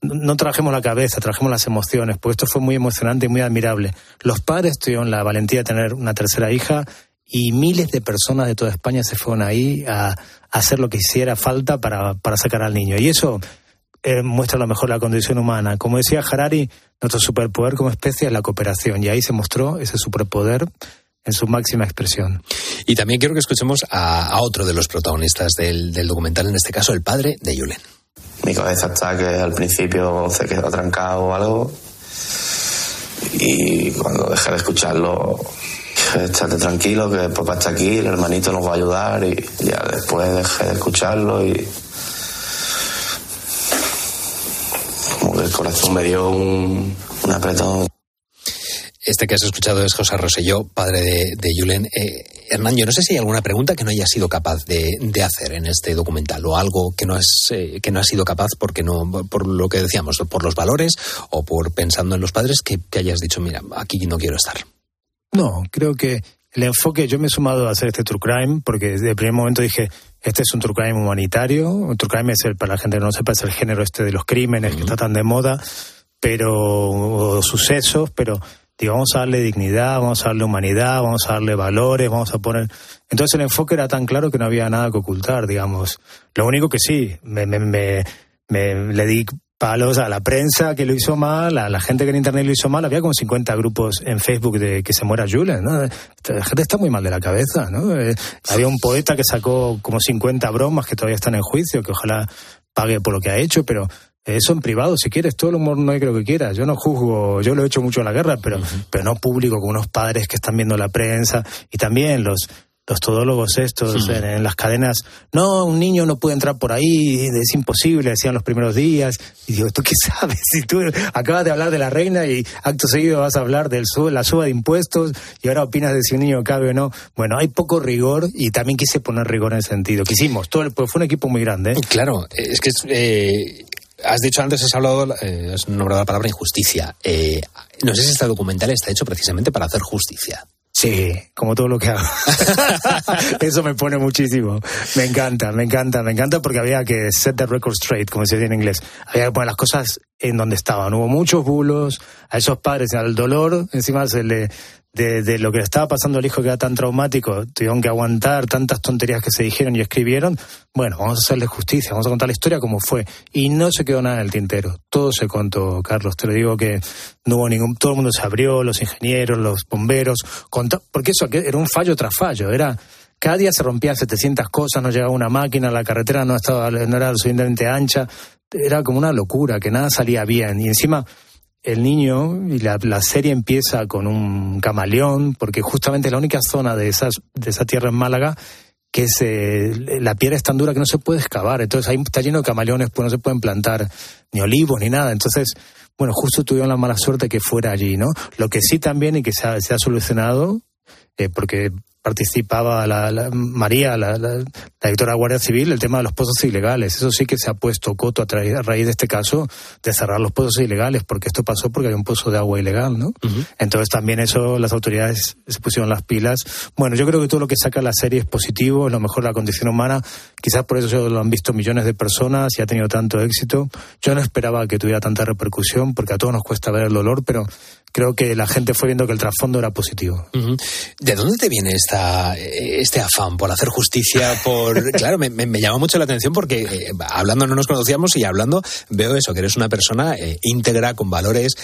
Speaker 18: no, trabajemos la cabeza, trabajemos las emociones, porque esto fue muy emocionante y muy admirable. Los padres tuvieron la valentía de tener una tercera hija y miles de personas de toda España se fueron ahí a, hacer lo que hiciera falta para, sacar al niño. Y eso eh, muestra lo mejor la condición humana. Como decía Harari, nuestro superpoder como especie es la cooperación y ahí se mostró ese superpoder en su máxima expresión.
Speaker 1: Y también quiero que escuchemos a, otro de los protagonistas del, documental, en este caso el padre de Yulen.
Speaker 20: Mi cabeza está que al principio se quedó trancado o algo y cuando dejé de escucharlo estate tranquilo que papá está aquí, el hermanito nos va a ayudar y ya después dejé de escucharlo y el corazón me dio un, apretón.
Speaker 1: Este que has escuchado es José Roselló, padre de, de Yulen. Eh, Hernán, yo no sé si hay alguna pregunta que no haya sido capaz de, hacer en este documental o algo que no has eh, que no has sido capaz porque no por lo que decíamos por los valores o por pensando en los padres que, que hayas dicho mira aquí no quiero estar.
Speaker 18: No, creo que el enfoque, yo me he sumado a hacer este True Crime porque desde el primer momento dije, este es un True Crime humanitario, un True Crime es el, para la gente que no sepa, es el género este de los crímenes que está tan de moda, pero, sucesos, pero digo, vamos a darle dignidad, vamos a darle humanidad, vamos a darle valores, vamos a poner... Entonces el enfoque era tan claro que no había nada que ocultar, digamos. Lo único que sí, me, me, me, me le di palos a la prensa que lo hizo mal, a la gente que en internet lo hizo mal. Había como 50 grupos en Facebook de que se muera Julen, ¿no? La gente está muy mal de la cabeza, ¿no? Eh, había un poeta que sacó como 50 bromas que todavía están en juicio, que ojalá pague por lo que ha hecho, pero eso en privado, si quieres, todo el humor no hay que lo que quieras. Yo no juzgo, yo lo he hecho mucho en la guerra, pero, pero no público, con unos padres que están viendo la prensa y también los, los todólogos estos en, las cadenas, no, un niño no puede entrar por ahí, es imposible, decían los primeros días. Y digo, ¿tú qué sabes? Si tú acabas de hablar de la reina y acto seguido vas a hablar de la suba de impuestos y ahora opinas de si un niño cabe o no. Bueno, hay poco rigor y también quise poner rigor en ese sentido. Quisimos, todo el, pues fue un equipo muy grande. ¿eh?
Speaker 1: Claro, es que eh, has dicho antes, has hablado, eh, has nombrado la palabra injusticia. no sé si este documental está hecho precisamente para hacer justicia.
Speaker 18: Sí, como todo lo que hago. Eso me pone muchísimo. Me encanta, me encanta, me encanta porque había que set the record straight, como se dice en inglés. Había que poner las cosas en donde estaban. Hubo muchos bulos, a esos padres, al dolor, encima se le, de, lo que le estaba pasando al hijo que era tan traumático, tuvieron que aguantar tantas tonterías que se dijeron y escribieron, bueno, vamos a hacerle justicia, vamos a contar la historia como fue. Y no se quedó nada en el tintero, todo se contó, Carlos, te lo digo que no hubo ningún, todo el mundo se abrió, los ingenieros, los bomberos, porque eso era un fallo tras fallo, era... Cada día se rompían 700 cosas, no llegaba una máquina, la carretera no, estaba, no era suficientemente ancha, era como una locura, que nada salía bien. Y encima, el niño y la, serie empieza con un camaleón, porque justamente la única zona de, esas, de esa tierra en Málaga que es, eh, la piedra es tan dura que no se puede excavar, entonces ahí está lleno de camaleones, pues no se pueden plantar ni olivos ni nada, entonces, bueno, justo tuvieron la mala suerte que fuera allí, ¿no? Lo que sí también y que se ha, se ha solucionado, eh, porque participaba la, María, la, directora de Guardia Civil, el tema de los pozos ilegales. Eso sí que se ha puesto coto a, raíz de este caso de cerrar los pozos ilegales, porque esto pasó porque había un pozo de agua ilegal, ¿no? Entonces también eso las autoridades se pusieron las pilas. Bueno, yo creo que todo lo que saca la serie es positivo, es lo mejor la condición humana. Quizás por eso lo han visto millones de personas y ha tenido tanto éxito. Yo no esperaba que tuviera tanta repercusión, porque a todos nos cuesta ver el dolor, pero creo que la gente fue viendo que el trasfondo era positivo.
Speaker 1: ¿De dónde te viene esta, este afán por hacer justicia? Por claro, me, me, llama mucho la atención porque eh, hablando no nos conocíamos y hablando veo eso, que eres una persona eh, íntegra con valores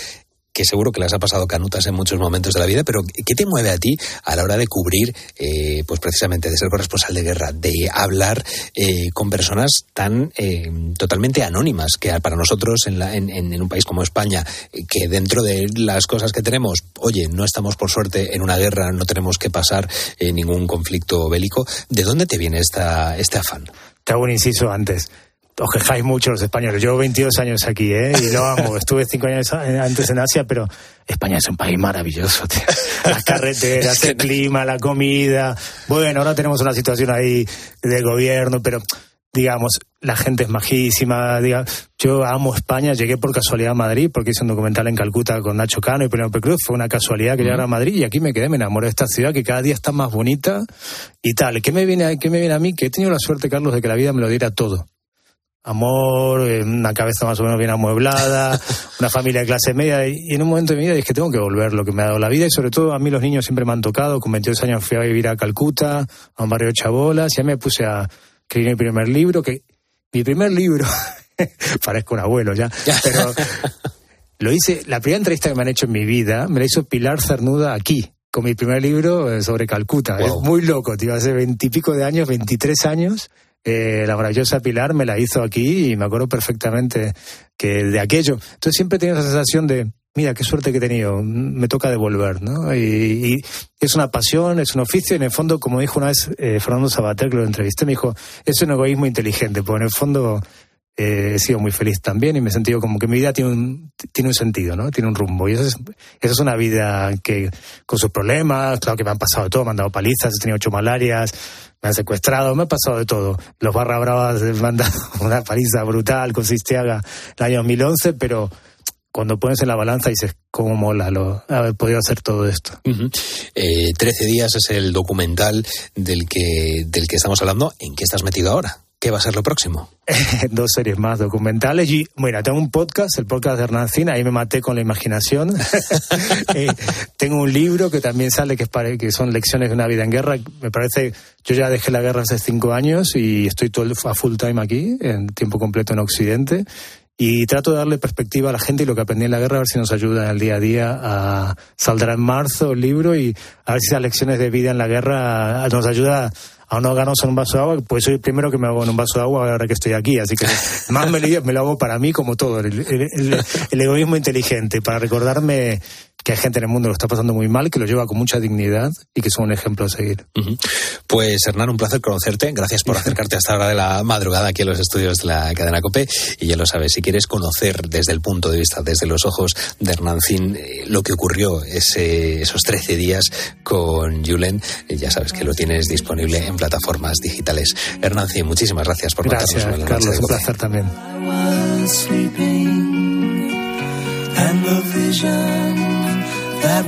Speaker 1: que seguro que las ha pasado canutas en muchos momentos de la vida, pero ¿qué te mueve a ti a la hora de cubrir, eh, pues precisamente de ser corresponsal de guerra, de hablar eh, con personas tan eh, totalmente anónimas, que para nosotros en, en, un país como España, que dentro de las cosas que tenemos, oye, no estamos por suerte en una guerra, no tenemos que pasar ningún conflicto bélico, ¿de dónde te viene esta, este afán?
Speaker 18: Te hago un inciso antes os quejáis mucho los españoles. Llevo 22 años aquí, ¿eh? Y lo amo. Estuve cinco años antes en Asia, pero España es un país maravilloso, tío. Las carreteras, el clima, la comida. Bueno, ahora tenemos una situación ahí de gobierno, pero digamos, la gente es majísima. yo amo España, llegué por casualidad a Madrid porque hice un documental en Calcuta con Nacho Cano y Penélope Cruz. Fue una casualidad que llegara a Madrid y aquí me quedé, me enamoré de esta ciudad que cada día está más bonita y tal. ¿Qué me viene, qué me viene a mí? Que he tenido la suerte, Carlos, de que la vida me lo diera todo amor, eh, una cabeza más o menos bien amueblada, una familia de clase media. Y en un momento de mi vida dije que tengo que volver lo que me ha dado la vida. Y sobre todo a mí los niños siempre me han tocado. Con 22 años fui a vivir a Calcuta, a un barrio de chabolas. Y ahí me puse a escribir mi primer libro. que Mi primer libro, parezco un abuelo ya, pero lo hice, la primera entrevista que me han hecho en mi vida me la hizo Pilar Cernuda aquí con mi primer libro eh, sobre Calcuta. Es muy loco, tío. Hace veintipico de años, 23 años, eh, la maravillosa Pilar me la hizo aquí y me acuerdo perfectamente que de aquello. Entonces siempre he esa sensación de, mira, qué suerte que he tenido, me toca devolver, ¿no? Y, es una pasión, es un oficio, y en el fondo, como dijo una vez eh, Fernando Sabater, que lo entrevisté, me dijo, es un egoísmo inteligente, porque en el fondo eh, he sido muy feliz también y me he sentido como que mi vida tiene un, tiene un sentido, ¿no? Tiene un rumbo. Y eso es, eso es una vida que, con sus problemas, claro que me han pasado de todo, me han dado palizas, he tenido ocho malarias, me han secuestrado, me ha pasado de todo. Los barra bravas me han dado una paliza brutal con Sistiaga el año 2011, pero cuando pones en la balanza dices, ¿cómo mola lo, haber podido hacer todo esto?
Speaker 1: Eh, trece días es el documental del que, del que estamos hablando. ¿En qué estás metido ahora? ¿Qué va a ser lo próximo?
Speaker 18: Dos series más documentales. Y, bueno, tengo un podcast, el podcast de Hernancina, ahí me maté con la imaginación. Eh, tengo un libro que también sale, que, es que son lecciones de una vida en guerra. Me parece, yo ya dejé la guerra hace cinco años y estoy todo a full time aquí, en tiempo completo en Occidente. Y trato de darle perspectiva a la gente y lo que aprendí en la guerra, a ver si nos ayuda en el día a día. A... Saldrá en marzo el libro y a ver si esas lecciones de vida en la guerra nos ayuda a no ganarse en un vaso de agua, pues soy el primero que me hago en un vaso de agua ahora que estoy aquí. Así que más me lo, me lo hago para mí como todo, el, egoísmo inteligente, para recordarme que hay gente en el mundo que lo está pasando muy mal, que lo lleva con mucha dignidad y que son un ejemplo a seguir.
Speaker 1: Pues Hernán, un placer conocerte. Gracias por acercarte hasta la hora de la madrugada aquí en los estudios de la cadena COPE. Y ya lo sabes, si quieres conocer desde el punto de vista, desde los ojos de Hernancín, eh, lo que ocurrió ese, esos 13 días con Julen, eh, ya sabes que lo tienes disponible en plataformas digitales. Hernancín, muchísimas gracias por
Speaker 18: Gracias, Carlos, un placer también.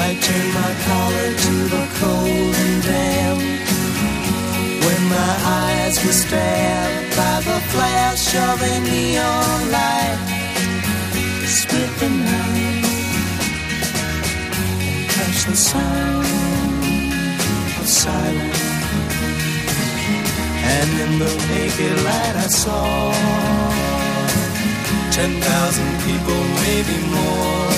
Speaker 10: I turned my collar to the cold and damp. When my eyes were stabbed by the flash of a neon light, split the night and touched the sound of silence. And in the naked light I saw ten thousand people, maybe more.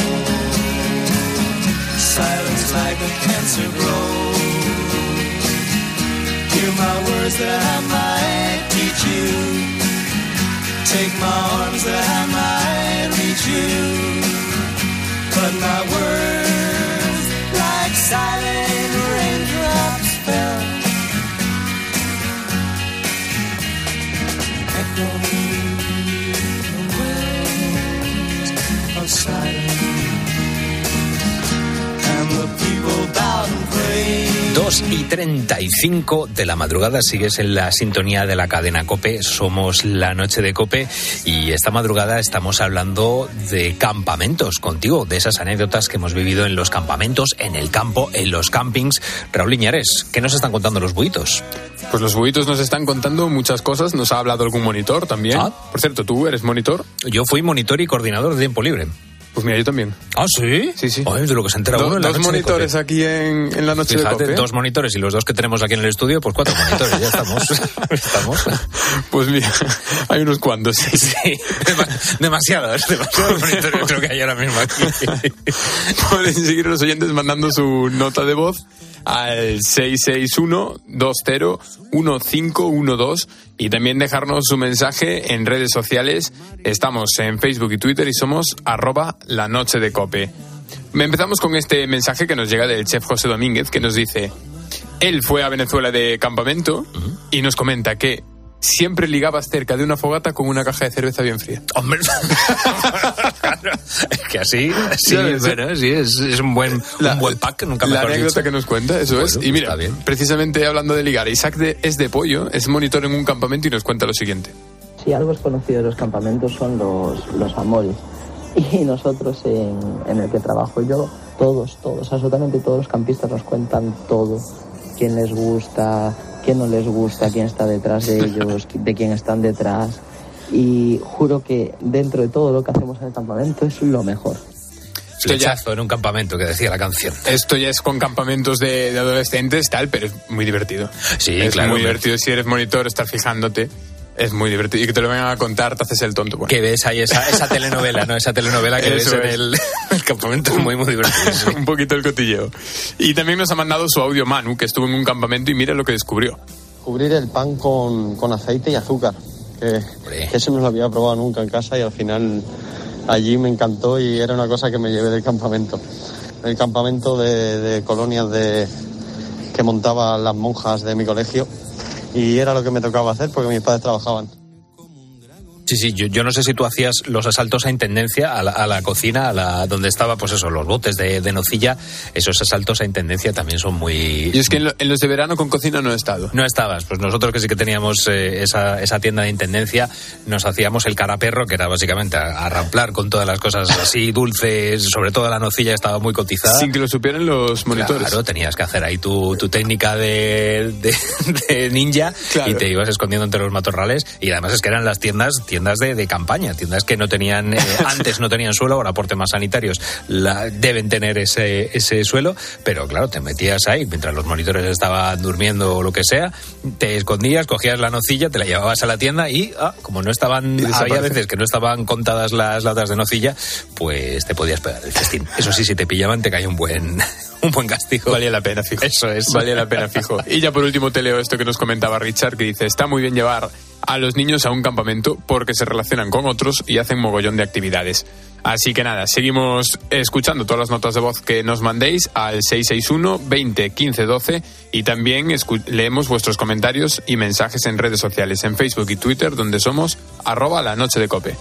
Speaker 10: Silence like a cancer grows. Hear my words that I might teach you. Take my arms that I might reach you. But my words, like silent raindrops, fell. Echoing the wells of silence.
Speaker 1: 2 y 35 de la madrugada sigues en la sintonía de la cadena Cope. Somos la noche de Cope y esta madrugada estamos hablando de campamentos contigo, de esas anécdotas que hemos vivido en los campamentos, en el campo, en los campings. Raúl Iñares, ¿qué nos están contando los buitos?
Speaker 13: Pues los buitos nos están contando muchas cosas. Nos ha hablado algún monitor también. Por cierto, ¿tú eres monitor?
Speaker 1: Yo fui monitor y coordinador de tiempo libre.
Speaker 13: Pues mira, yo también.
Speaker 1: ¿Ah, sí?
Speaker 13: Sí, sí.
Speaker 1: Ay, de lo que se entera
Speaker 13: Do-
Speaker 1: uno en la
Speaker 13: dos
Speaker 1: noche
Speaker 13: monitores aquí en, en la noche
Speaker 1: Fíjate,
Speaker 13: de
Speaker 1: dos monitores y los dos que tenemos aquí en el estudio, pues cuatro monitores, ya estamos. estamos.
Speaker 13: Pues mira, hay unos cuantos.
Speaker 1: Sí, dema- demasiados, demasiados monitores creo que hay ahora mismo aquí.
Speaker 13: Pueden seguir los oyentes mandando su nota de voz al 661-201512 y también dejarnos su mensaje en redes sociales. Estamos en Facebook y Twitter y somos arroba la noche de cope. Empezamos con este mensaje que nos llega del chef José Domínguez que nos dice, él fue a Venezuela de campamento y nos comenta que siempre ligabas cerca de una fogata con una caja de cerveza bien fría.
Speaker 1: Hombre, Claro, es que así, sí, bueno, sí, es, es un buen, un buen pack, nunca
Speaker 13: La anécdota
Speaker 1: dicho.
Speaker 13: que nos cuenta, eso
Speaker 1: Bueno,
Speaker 13: es. Y mira,
Speaker 1: bien.
Speaker 13: precisamente hablando de ligar, Isaac de- es de pollo, es monitor en un campamento y nos cuenta lo siguiente.
Speaker 21: Si algo es conocido de los campamentos son los, los amores. Y nosotros en, en el que trabajo yo, todos, todos, absolutamente todos los campistas nos cuentan todo. Quién les gusta, quién no les gusta, quién está detrás de ellos, de quién están detrás. Y juro que dentro de todo lo que hacemos en el campamento es lo mejor.
Speaker 1: Flechazo en un campamento que decía la canción.
Speaker 13: Esto ya es con campamentos de, de adolescentes, tal, pero es muy divertido.
Speaker 1: Sí,
Speaker 13: es
Speaker 1: claro,
Speaker 13: muy
Speaker 1: hombre.
Speaker 13: divertido si eres monitor, estar fijándote. Es muy divertido. Y que te lo vengan a contar, te haces el tonto. Bueno.
Speaker 1: Que ves ahí esa, esa telenovela, ¿no? Esa telenovela que ves
Speaker 13: Eso
Speaker 1: en
Speaker 13: es.
Speaker 1: el, el campamento, muy, muy divertido. sí.
Speaker 13: un poquito el cotilleo. Y también nos ha mandado su audio Manu, que estuvo en un campamento y mira lo que descubrió.
Speaker 22: Cubrir el pan con, con aceite y azúcar, que, que eso no lo había probado nunca en casa y al final allí me encantó y era una cosa que me llevé del campamento. El campamento de, de colonias de, que montaban las monjas de mi colegio y era lo que me tocaba hacer porque mis padres trabajaban.
Speaker 1: Sí, sí, yo, yo no sé si tú hacías los asaltos a intendencia, a la, a la cocina, a la, donde estaba, pues eso, los botes de, de nocilla. Esos asaltos a intendencia también son muy.
Speaker 13: Y es que en, lo- en los de verano con cocina no he estado.
Speaker 1: No estabas, pues nosotros que sí que teníamos eh, esa, esa tienda de intendencia, nos hacíamos el caraperro, que era básicamente a, a ramplar con todas las cosas así dulces, sobre todo la nocilla estaba muy cotizada.
Speaker 13: Sin que lo supieran los monitores.
Speaker 1: Claro, tenías que hacer ahí tu, tu técnica de, de- de ninja
Speaker 13: Claro.
Speaker 1: y te ibas escondiendo entre los matorrales. Y además es que eran las tiendas, tiendas de, de campaña, tiendas que no tenían, eh, antes no tenían suelo, ahora por temas sanitarios la, deben tener ese, ese suelo, pero claro, te metías ahí mientras los monitores estaban durmiendo o lo que sea, te escondías, cogías la nocilla, te la llevabas a la tienda y, ah, como no estaban, había veces que no estaban contadas las latas de nocilla, pues te podías pegar el festín. Eso sí, si te pillaban te caía un buen, un buen castigo.
Speaker 13: Valía la pena, fijo.
Speaker 1: Eso es.
Speaker 13: Valía la pena, fijo. Y ya por último te leo esto que nos comentaba Richard, que dice, está muy bien llevar a los niños a un campamento porque se relacionan con otros y hacen mogollón de actividades. Así que nada, seguimos escuchando todas las notas de voz que nos mandéis al 661 20 15 12 y también leemos vuestros comentarios y mensajes en redes sociales, en Facebook y Twitter, donde somos arroba la noche de cope.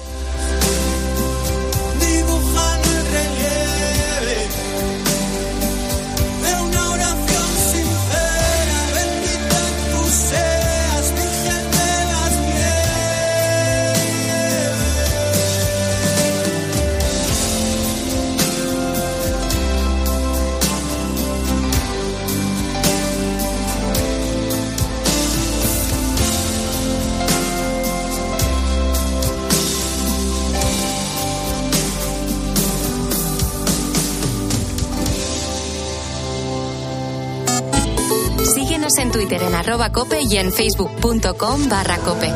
Speaker 3: Arroba cope y en facebook.com barra cope.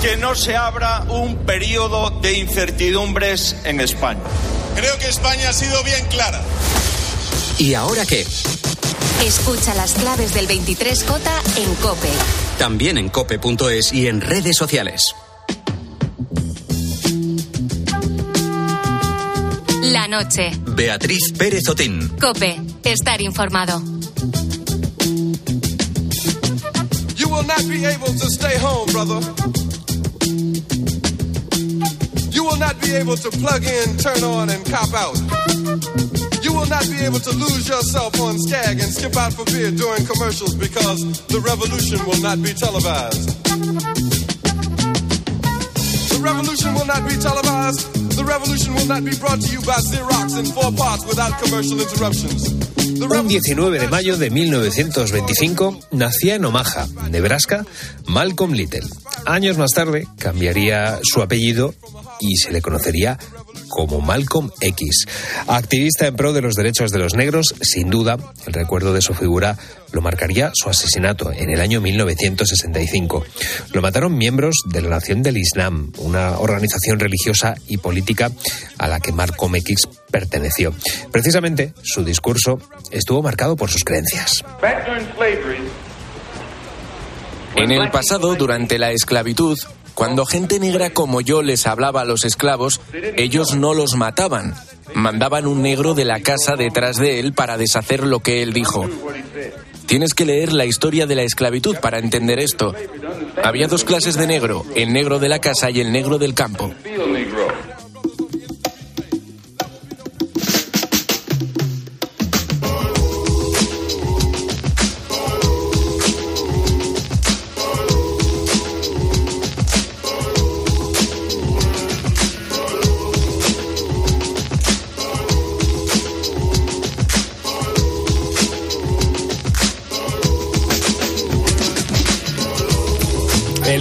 Speaker 23: Que no se abra un periodo de incertidumbres en España.
Speaker 24: Creo que España ha sido bien clara.
Speaker 2: ¿Y ahora qué?
Speaker 3: Escucha las claves del 23J en Cope.
Speaker 2: También en cope.es y en redes sociales.
Speaker 3: La noche.
Speaker 2: Beatriz Pérez Otín.
Speaker 3: Cope. Estar informado.
Speaker 24: Will not be able to stay home, brother. You will not be able to plug in, turn on, and cop out. You will not be able to lose yourself on Skag and skip out for beer during commercials because the revolution will not be televised. The revolution will not be televised. The revolution will not be brought to you by Xerox in four parts without commercial interruptions.
Speaker 1: Un 19 de mayo de 1925 nacía en Omaha, Nebraska, Malcolm Little. Años más tarde cambiaría su apellido y se le conocería como Malcolm X. Activista en pro de los derechos de los negros, sin duda, el recuerdo de su figura lo marcaría su asesinato en el año 1965. Lo mataron miembros de la Nación del Islam, una organización religiosa y política a la que Malcolm X perteneció. Precisamente, su discurso estuvo marcado por sus creencias.
Speaker 12: En el pasado, durante la esclavitud, cuando gente negra como yo les hablaba a los esclavos, ellos no los mataban. Mandaban un negro de la casa detrás de él para deshacer lo que él dijo. Tienes que leer la historia de la esclavitud para entender esto. Había dos clases de negro, el negro de la casa y el negro del campo.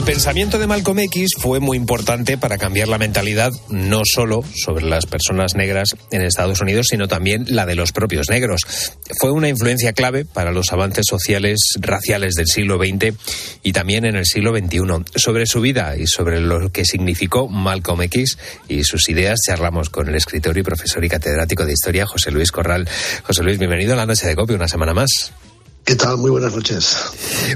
Speaker 1: El pensamiento de Malcolm X fue muy importante para cambiar la mentalidad no solo sobre las personas negras en Estados Unidos, sino también la de los propios negros. Fue una influencia clave para los avances sociales raciales del siglo XX y también en el siglo XXI. Sobre su vida y sobre lo que significó Malcolm X y sus ideas charlamos con el escritor y profesor y catedrático de historia José Luis Corral. José Luis, bienvenido a la noche de copia una semana más.
Speaker 25: ¿Qué tal? Muy buenas noches.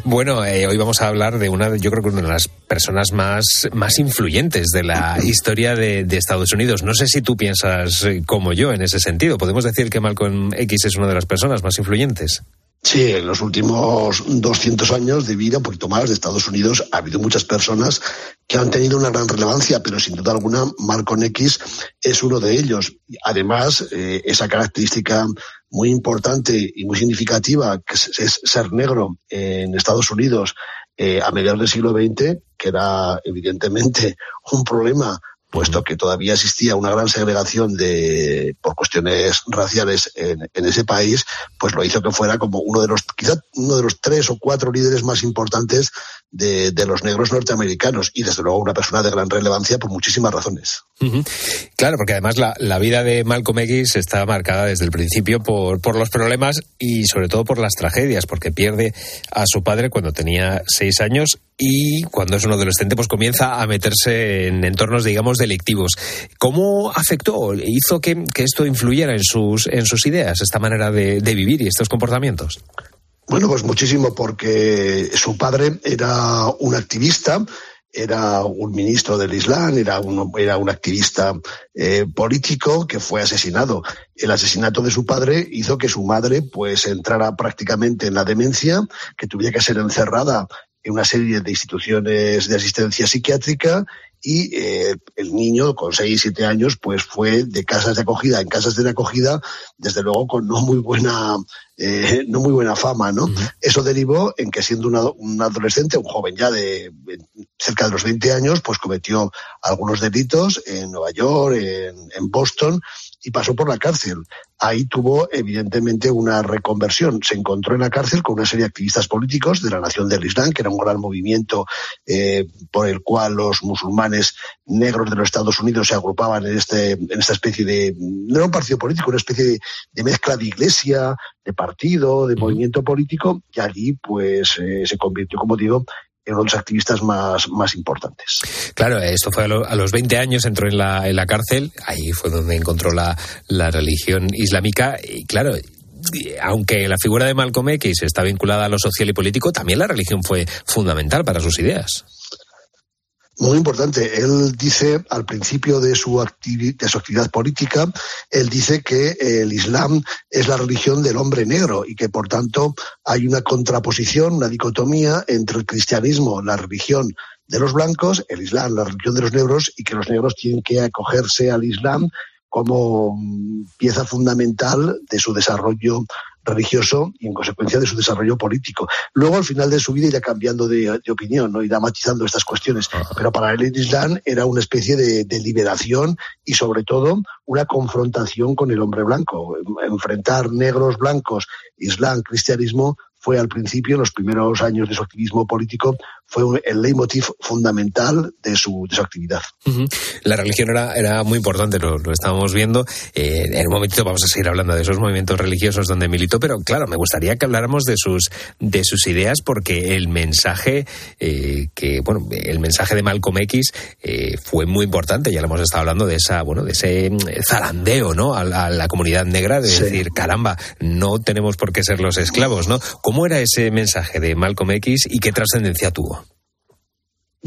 Speaker 1: Bueno, eh, hoy vamos a hablar de una, yo creo que una de las personas más, más influyentes de la historia de, de, Estados Unidos. No sé si tú piensas eh, como yo en ese sentido. ¿Podemos decir que Malcolm X es una de las personas más influyentes?
Speaker 25: Sí, en los últimos 200 años de vida, un poquito más, de Estados Unidos, ha habido muchas personas que han tenido una gran relevancia, pero sin duda alguna, Malcolm X es uno de ellos. Además, eh, esa característica muy importante y muy significativa, que es, ser negro en Estados Unidos eh, a mediados del siglo XX, que era evidentemente un problema puesto que todavía existía una gran segregación de por cuestiones raciales en, en, ese país, pues lo hizo que fuera como uno de los, quizá uno de los tres o cuatro líderes más importantes de, de, los negros norteamericanos y desde luego una persona de gran relevancia por muchísimas razones.
Speaker 1: Claro, porque además la, la, vida de Malcolm X está marcada desde el principio por, por los problemas y sobre todo por las tragedias, porque pierde a su padre cuando tenía seis años y cuando es un adolescente pues comienza a meterse en entornos digamos delictivos. ¿Cómo afectó, hizo que, esto influyera en sus, en sus ideas, esta manera de, vivir y estos comportamientos?
Speaker 25: Bueno, pues muchísimo, porque su padre era un activista, era un ministro del Islam, era un, era un activista eh, político que fue asesinado. El asesinato de su padre hizo que su madre pues entrara prácticamente en la demencia, que tuviera que ser encerrada en una serie de instituciones de asistencia psiquiátrica y eh, el niño con 6, 7 años pues fue de casas de acogida en casas de acogida, desde luego con no muy buena eh, no muy buena fama, ¿no? Eso derivó en que siendo un adolescente, un joven ya de cerca de los 20 años, pues cometió algunos delitos en Nueva York, en, en Boston, y pasó por la cárcel. Ahí tuvo evidentemente una reconversión. Se encontró en la cárcel con una serie de activistas políticos de la Nación del Islam, que era un gran movimiento eh, por el cual los musulmanes negros de los Estados Unidos se agrupaban en, este, en esta especie de, no era un partido político, una especie de, mezcla de iglesia, de partido, de movimiento político, y allí pues eh, se convirtió, como digo, de los activistas más, más importantes.
Speaker 1: Claro, esto fue a, los 20 años, entró en la, en la cárcel, ahí fue donde encontró la, la religión islámica y claro, aunque la figura de Malcolm X está vinculada a lo social y político, también la religión fue fundamental para sus ideas.
Speaker 25: Muy importante. Él dice al principio de su, de su actividad política, él dice que el Islam es la religión del hombre negro y que por tanto hay una contraposición, una dicotomía entre el cristianismo, la religión de los blancos, el Islam, la religión de los negros, y que los negros tienen que acogerse al Islam como pieza fundamental de su desarrollo religioso y en consecuencia de su desarrollo político. Luego, al final de su vida, irá cambiando de, opinión, ¿no? irá matizando estas cuestiones. Pero para él el Islam era una especie de, de, liberación y, sobre todo, una confrontación con el hombre blanco. Enfrentar negros, blancos, Islam, cristianismo, fue al principio, en los primeros años de su activismo político, fue el leitmotiv fundamental de su, de su actividad.
Speaker 1: La religión era, era muy importante, lo, lo estábamos viendo. Eh, en un momentito vamos a seguir hablando de esos movimientos religiosos donde militó, pero claro, me gustaría que habláramos de sus, de sus ideas porque el mensaje eh, que, bueno, el mensaje de Malcolm X eh, fue muy importante, ya lo hemos estado hablando de esa, bueno, de ese mm, zarandeo, ¿no? A, la comunidad negra de decir, caramba, no tenemos por qué ser los esclavos, ¿no? ¿Cómo era ese mensaje de Malcolm X y qué trascendencia tuvo?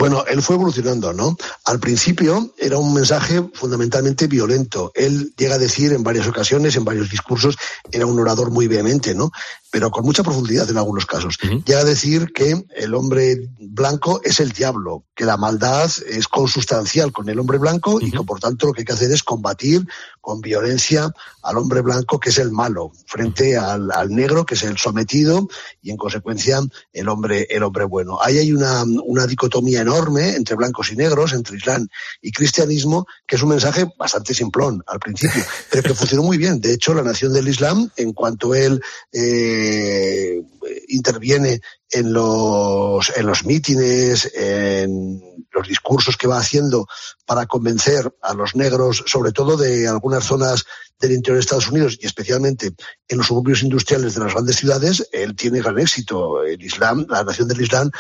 Speaker 25: Bueno, él fue evolucionando, ¿no? Al principio era un mensaje fundamentalmente violento. Él llega a decir en varias ocasiones, en varios discursos, era un orador muy vehemente, ¿no? Pero con mucha profundidad en algunos casos. Llega a decir que el hombre blanco es el diablo, que la maldad es consustancial con el hombre blanco y que por tanto lo que hay que hacer es combatir con violencia al hombre blanco, que es el malo, frente al, al negro, que es el sometido, y en consecuencia el hombre, el hombre bueno. Ahí hay una, una dicotomía enorme entre blancos y negros, entre Islam y cristianismo, que es un mensaje bastante simplón al principio, pero que funcionó muy bien. De hecho, la nación del Islam, en cuanto él eh, interviene en los, en los mítines, en los discursos que va haciendo para convencer a los negros, sobre todo de algunas zonas del interior de Estados Unidos y especialmente en los suburbios industriales de las grandes ciudades, él tiene gran éxito. El Islam, la nación del Islam,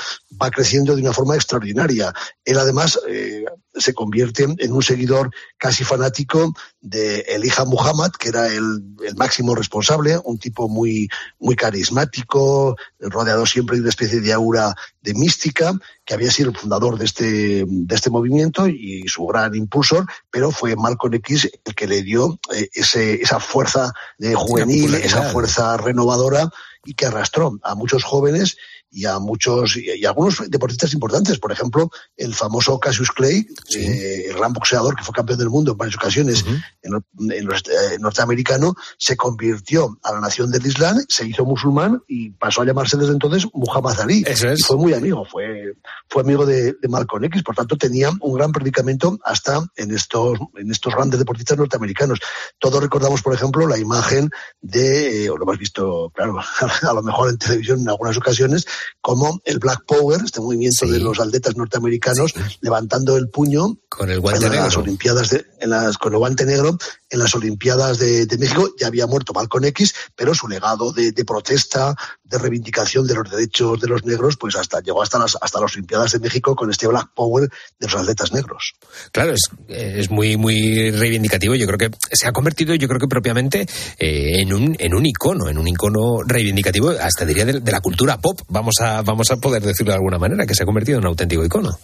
Speaker 25: va creciendo de una forma extraordinaria. Él además eh, se convierte en un seguidor casi fanático de Elijah Muhammad, que era el, el, máximo responsable, un tipo muy, muy carismático, rodeado siempre una especie de aura de mística, que había sido el fundador de este, de este movimiento y su gran impulsor, pero fue Malcolm X el que le dio eh, ese, esa fuerza de juvenil, esa fuerza renovadora y que arrastró a muchos jóvenes y a muchos y, algunos deportistas importantes. Por ejemplo, el famoso Cassius Clay, eh, el gran boxeador que fue campeón del mundo en varias ocasiones en, en los, eh, norteamericano, se convirtió a la nación del Islam, se hizo musulmán y pasó a llamarse desde entonces Muhammad Ali. Y fue muy amigo, fue, fue amigo de, de, Malcolm X, por tanto tenía un gran predicamento hasta en estos, en estos grandes deportistas norteamericanos. Todos recordamos, por ejemplo, la imagen de, eh, o lo hemos visto, claro, a lo mejor en televisión en algunas ocasiones, como el Black Power, este movimiento de los atletas norteamericanos, levantando el puño
Speaker 1: con el guante
Speaker 25: en
Speaker 1: negro.
Speaker 25: las Olimpiadas de, en las, con el guante negro en las Olimpiadas de, México. Ya había muerto Malcolm X, pero su legado de, de protesta, de reivindicación de los derechos de los negros, pues hasta llegó hasta las, hasta las Olimpiadas de México con este Black Power de los atletas negros.
Speaker 1: Claro, es, es muy, muy reivindicativo. Yo creo que se ha convertido, yo creo que propiamente eh, en, un, en un icono, en un icono reivindicativo, hasta diría de, de la cultura pop, vamos a, vamos a poder decirlo de alguna manera, que se ha convertido en un auténtico icono.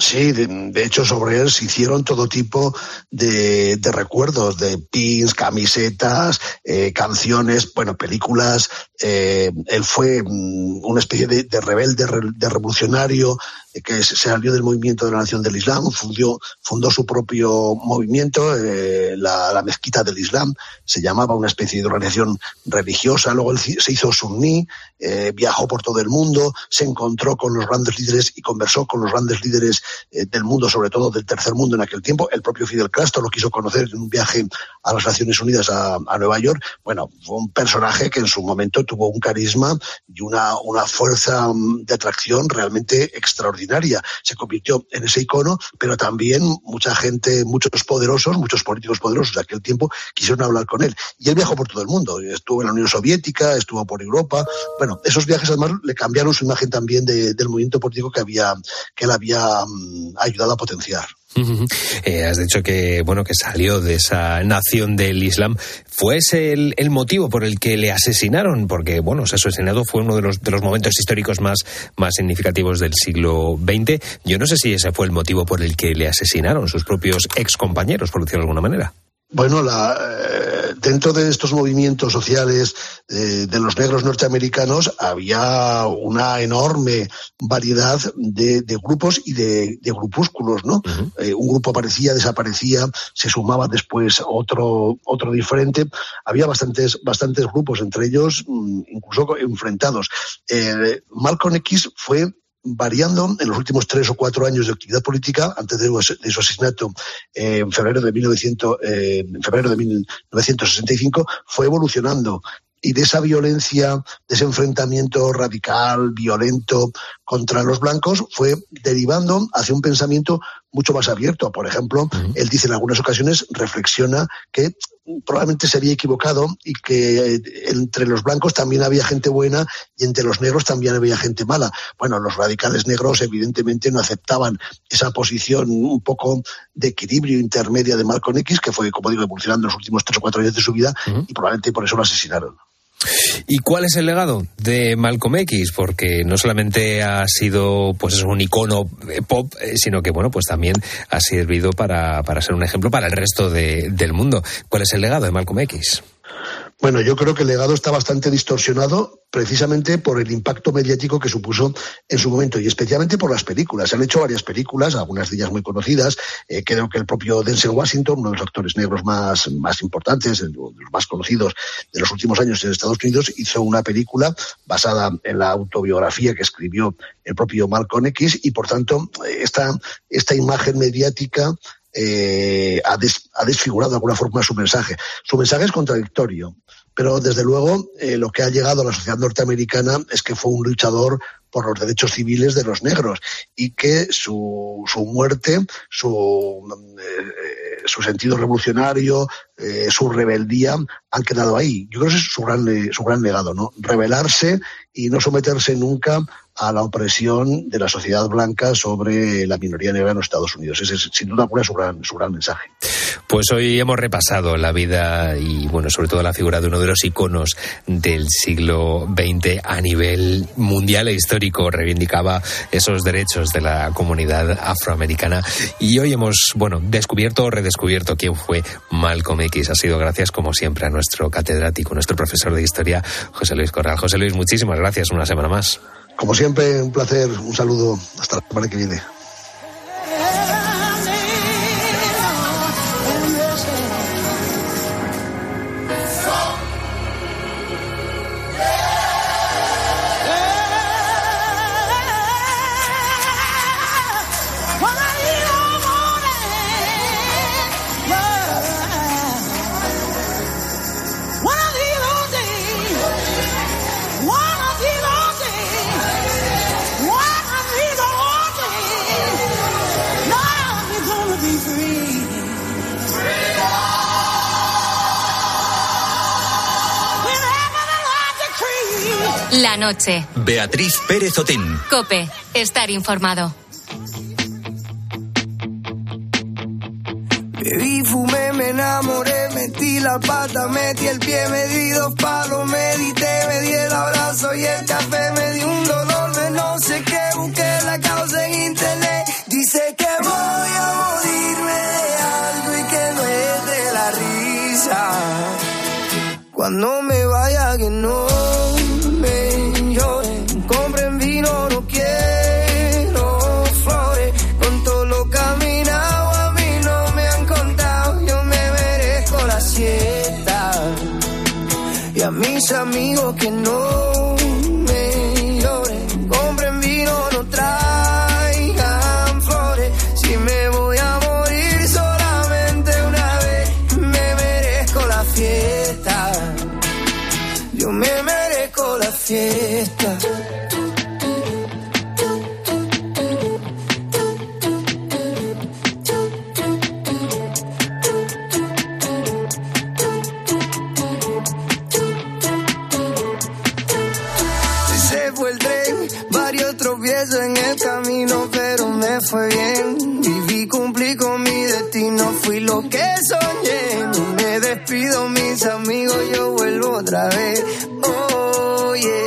Speaker 25: Sí, de, hecho sobre él se hicieron todo tipo de, de recuerdos, de pins, camisetas, eh, canciones, bueno, películas. Eh, él fue mm, una especie de, de rebelde, de revolucionario, que se salió del movimiento de la Nación del Islam, fundó, fundó su propio movimiento, eh, la, la, mezquita del Islam, se llamaba una especie de organización religiosa, luego él se hizo sunní, eh, viajó por todo el mundo, se encontró con los grandes líderes y conversó con los grandes líderes eh, del mundo, sobre todo del tercer mundo en aquel tiempo. El propio Fidel Castro lo quiso conocer en un viaje a las Naciones Unidas a, a Nueva York. Bueno, fue un personaje que en su momento tuvo un carisma y una, una fuerza mm, de atracción realmente extraordinaria extraordinaria. Se convirtió en ese icono, pero también mucha gente, muchos poderosos, muchos políticos poderosos de aquel tiempo quisieron hablar con él. Y él viajó por todo el mundo. Estuvo en la Unión Soviética, estuvo por Europa. Bueno, esos viajes además le cambiaron su imagen también de, del movimiento político que había, que él había um, ayudado a potenciar.
Speaker 1: Eh, has dicho que bueno que salió de esa nación del Islam. ¿Fue ese el, motivo por el que le asesinaron? Porque bueno, ese asesinado fue uno de los, de los momentos históricos más, más significativos del siglo XX. Yo no sé si ese fue el motivo por el que le asesinaron sus propios ex compañeros, por decirlo de alguna manera.
Speaker 25: Bueno, la, eh, dentro de estos movimientos sociales eh, de los negros norteamericanos había una enorme variedad de, de grupos y de, de, grupúsculos, ¿no? Uh -huh. eh, un grupo aparecía, desaparecía, se sumaba después otro, otro diferente. Había bastantes, bastantes grupos, entre ellos mm, incluso enfrentados. Eh, Malcolm X fue variando en los últimos tres o cuatro años de actividad política, antes de, su asesinato eh, en febrero de, 1900, eh, en febrero de 1965, fue evolucionando. Y de esa violencia, de ese enfrentamiento radical, violento contra los blancos, fue derivando hacia un pensamiento mucho más abierto. Por ejemplo, uh -huh. él dice en algunas ocasiones, reflexiona que probablemente se había equivocado y que entre los blancos también había gente buena y entre los negros también había gente mala. Bueno, los radicales negros evidentemente no aceptaban esa posición un poco de equilibrio intermedia de Malcolm X, que fue, como digo, evolucionando en los últimos tres o cuatro años de su vida uh -huh. y probablemente por eso lo asesinaron.
Speaker 1: ¿Y cuál es el legado de Malcolm X? Porque no solamente ha sido pues un icono pop, sino que bueno, pues también ha servido para, para ser un ejemplo para el resto de, del mundo. ¿Cuál es el legado de Malcolm X?
Speaker 25: Bueno, yo creo que el legado está bastante distorsionado precisamente por el impacto mediático que supuso en su momento y especialmente por las películas. Se han hecho varias películas, algunas de ellas muy conocidas. Eh, creo que el propio Denzel Washington, uno de los actores negros más, más importantes, de los más conocidos de los últimos años en Estados Unidos, hizo una película basada en la autobiografía que escribió el propio Malcolm X y, por tanto, esta, esta imagen mediática eh, ha, des, ha, desfigurado de alguna forma su mensaje. Su mensaje es contradictorio, pero desde luego eh, lo que ha llegado a la sociedad norteamericana es que fue un luchador por los derechos civiles de los negros y que su, su muerte, su, eh, su sentido revolucionario, eh, su rebeldía han quedado ahí. Yo creo que ese es su gran, su gran legado, ¿no? Rebelarse y no someterse nunca a la opresión de la sociedad blanca sobre la minoría negra en los Estados Unidos. Ese es sin duda alguna su gran, su gran mensaje.
Speaker 1: Pues hoy hemos repasado la vida y, bueno, sobre todo la figura de uno de los iconos del siglo XX a nivel mundial e histórico. Reivindicaba esos derechos de la comunidad afroamericana. Y hoy hemos, bueno, descubierto o redescubierto quién fue Malcolm X. Ha sido gracias, como siempre, a nuestro catedrático, nuestro profesor de historia, José Luis Corral. José Luis, muchísimas gracias. Una semana más.
Speaker 25: Como siempre, un placer. Un saludo. Hasta la semana que viene.
Speaker 3: La noche.
Speaker 2: Beatriz Pérez Otín.
Speaker 3: Cope. Estar informado.
Speaker 26: Bebí, fumé, me enamoré, metí la pata, metí el pie, me di dos palos, medité, me di el abrazo y el café, me di un dolor de no sé qué, busqué la causa en internet, dice que voy a morirme de algo y que no es de la risa. Cuando me vaya que no mis amigos que no mis amigos, yo vuelvo otra vez. Oye,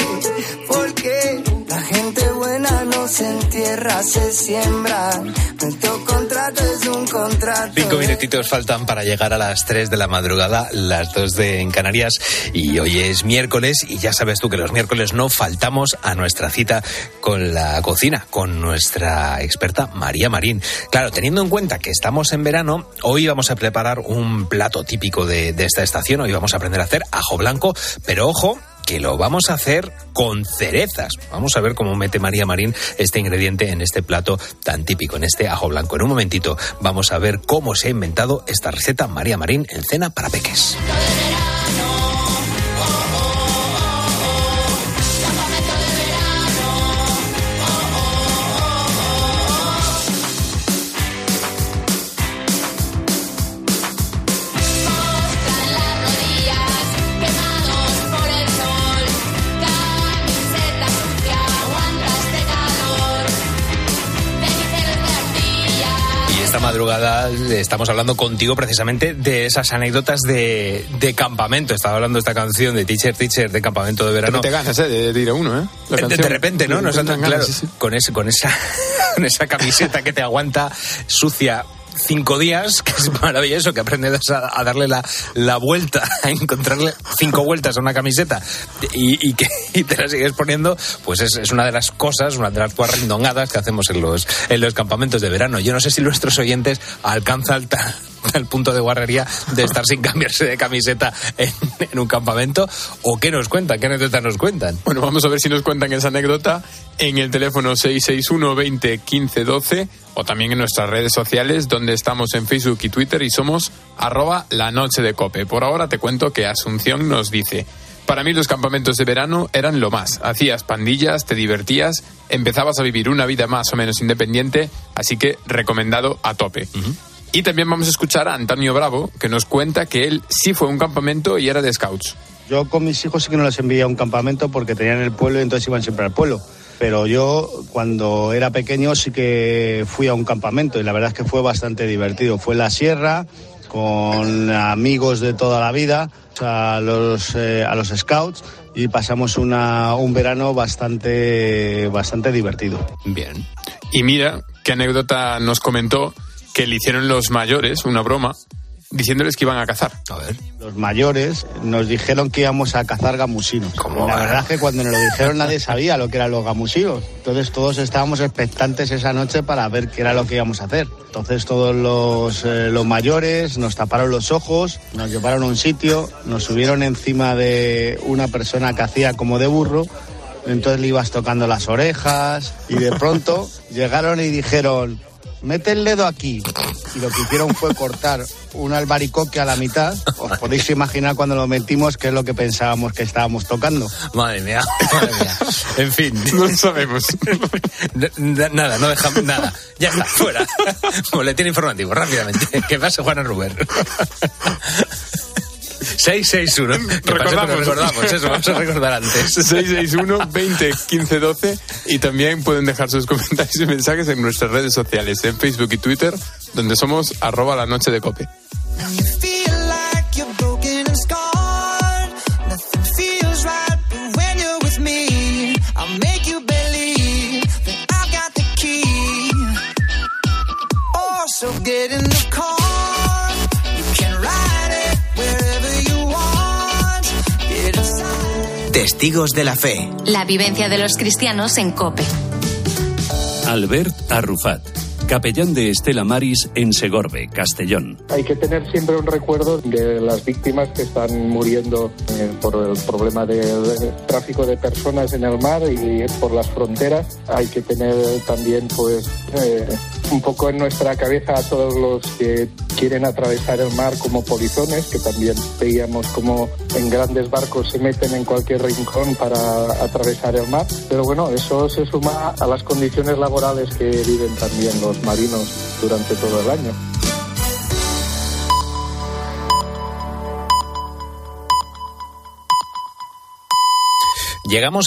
Speaker 26: porque la gente buena no se entierra, se siembra. Nuestro contrato es un contrato.
Speaker 1: Cinco minutitos faltan para llegar a las 3 de la madrugada, las 2 de en Canarias. Y hoy es miércoles y ya sabes tú que los miércoles no faltamos a nuestra cita con la cocina, con nuestra experta María Marín. Claro, teniendo en cuenta que estamos en verano, hoy vamos a preparar un plato típico de, de esta estación. Hoy vamos a aprender a hacer ajo blanco, pero ojo que lo vamos a hacer con cerezas. Vamos a ver cómo mete María Marín este ingrediente en este plato tan típico, en este ajo blanco. En un momentito vamos a ver cómo se ha inventado esta receta María Marín en cena para peques. Madrugada estamos hablando contigo precisamente de esas anécdotas de, de campamento. Estaba hablando esta canción de Teacher Teacher de campamento de verano.
Speaker 13: te ganas, ¿eh? De, de ir a uno, ¿eh? La
Speaker 1: De, repente, ¿no? Nos
Speaker 13: repente
Speaker 1: han-
Speaker 13: dan ganas,
Speaker 1: claro,
Speaker 13: sí, sí.
Speaker 1: Con, ese, con, esa, con esa camiseta que te aguanta sucia cinco días, que es maravilloso, que aprendes a, darle la, la vuelta, a encontrarle cinco vueltas a una camiseta y, y que te la sigues poniendo, pues es, es una de las cosas, una de las cuarrindongadas que hacemos en los, en los campamentos de verano. Yo no sé si nuestros oyentes alcanzan tal, tal punto de guarrería de estar sin cambiarse de camiseta en, en un campamento o qué nos cuentan, qué anécdotas nos cuentan.
Speaker 13: Bueno, vamos a ver si nos cuentan esa anécdota en el teléfono 661 20 15 12 o también en nuestras redes sociales donde estamos en Facebook y Twitter y somos arroba la noche de cope. Por ahora te cuento que Asunción nos dice, para mí los campamentos de verano eran lo más. Hacías pandillas, te divertías, empezabas a vivir una vida más o menos independiente, así que recomendado a tope. Y también vamos a escuchar a Antonio Bravo, que nos cuenta que él sí fue a un campamento y era de scouts.
Speaker 27: Yo con mis hijos sí que no los envié a un campamento porque tenían el pueblo y entonces iban siempre al pueblo. Pero yo cuando era pequeño sí que fui a un campamento y la verdad es que fue bastante divertido. Fue en la sierra con amigos de toda la vida, a los, eh, a los scouts y pasamos una, un verano bastante, bastante divertido.
Speaker 1: Bien.
Speaker 13: Y mira qué anécdota nos comentó que le hicieron los mayores una broma diciéndoles que iban a cazar.
Speaker 1: A ver.
Speaker 27: Los mayores nos dijeron que íbamos a cazar gamusinos. La verdad es que cuando nos lo dijeron nadie sabía lo que eran los gamusinos. Entonces todos estábamos expectantes esa noche para ver qué era lo que íbamos a hacer. Entonces todos los, eh, los mayores nos taparon los ojos, nos llevaron a un sitio, nos subieron encima de una persona que hacía como de burro. Entonces le ibas tocando las orejas y de pronto llegaron y dijeron, mete el dedo aquí. Y lo que hicieron fue cortar un albaricoque a la mitad. Os podéis imaginar cuando lo metimos qué es lo que pensábamos que estábamos tocando.
Speaker 1: Madre mía, madre mía. En fin.
Speaker 13: No sabemos.
Speaker 1: nada, no dejamos nada. Ya está, fuera. Boletín informativo, rápidamente. Que pase Juana Ruber. 661. ¿Qué pasa que no
Speaker 10: Recordamos.
Speaker 1: recordamos eso, vamos a recordar antes.
Speaker 10: 661 20 15 12 y también pueden dejar sus comentarios y mensajes en nuestras redes sociales, en Facebook y Twitter, donde somos arroba la noche de cope.
Speaker 2: Testigos de la fe.
Speaker 3: La vivencia de los cristianos en COPE.
Speaker 28: Albert Arrufat, capellán de Estela Maris en Segorbe, Castellón.
Speaker 29: Hay que tener siempre un recuerdo de las víctimas que están muriendo eh, por el problema del de tráfico de personas en el mar y por las fronteras. Hay que tener también, pues, eh, un poco en nuestra cabeza a todos los que quieren atravesar el mar como polizones, que también veíamos como en grandes barcos se meten en cualquier rincón para atravesar el mar. Pero bueno, eso se suma a las condiciones laborales que viven también los marinos durante todo el año.
Speaker 1: Llegamos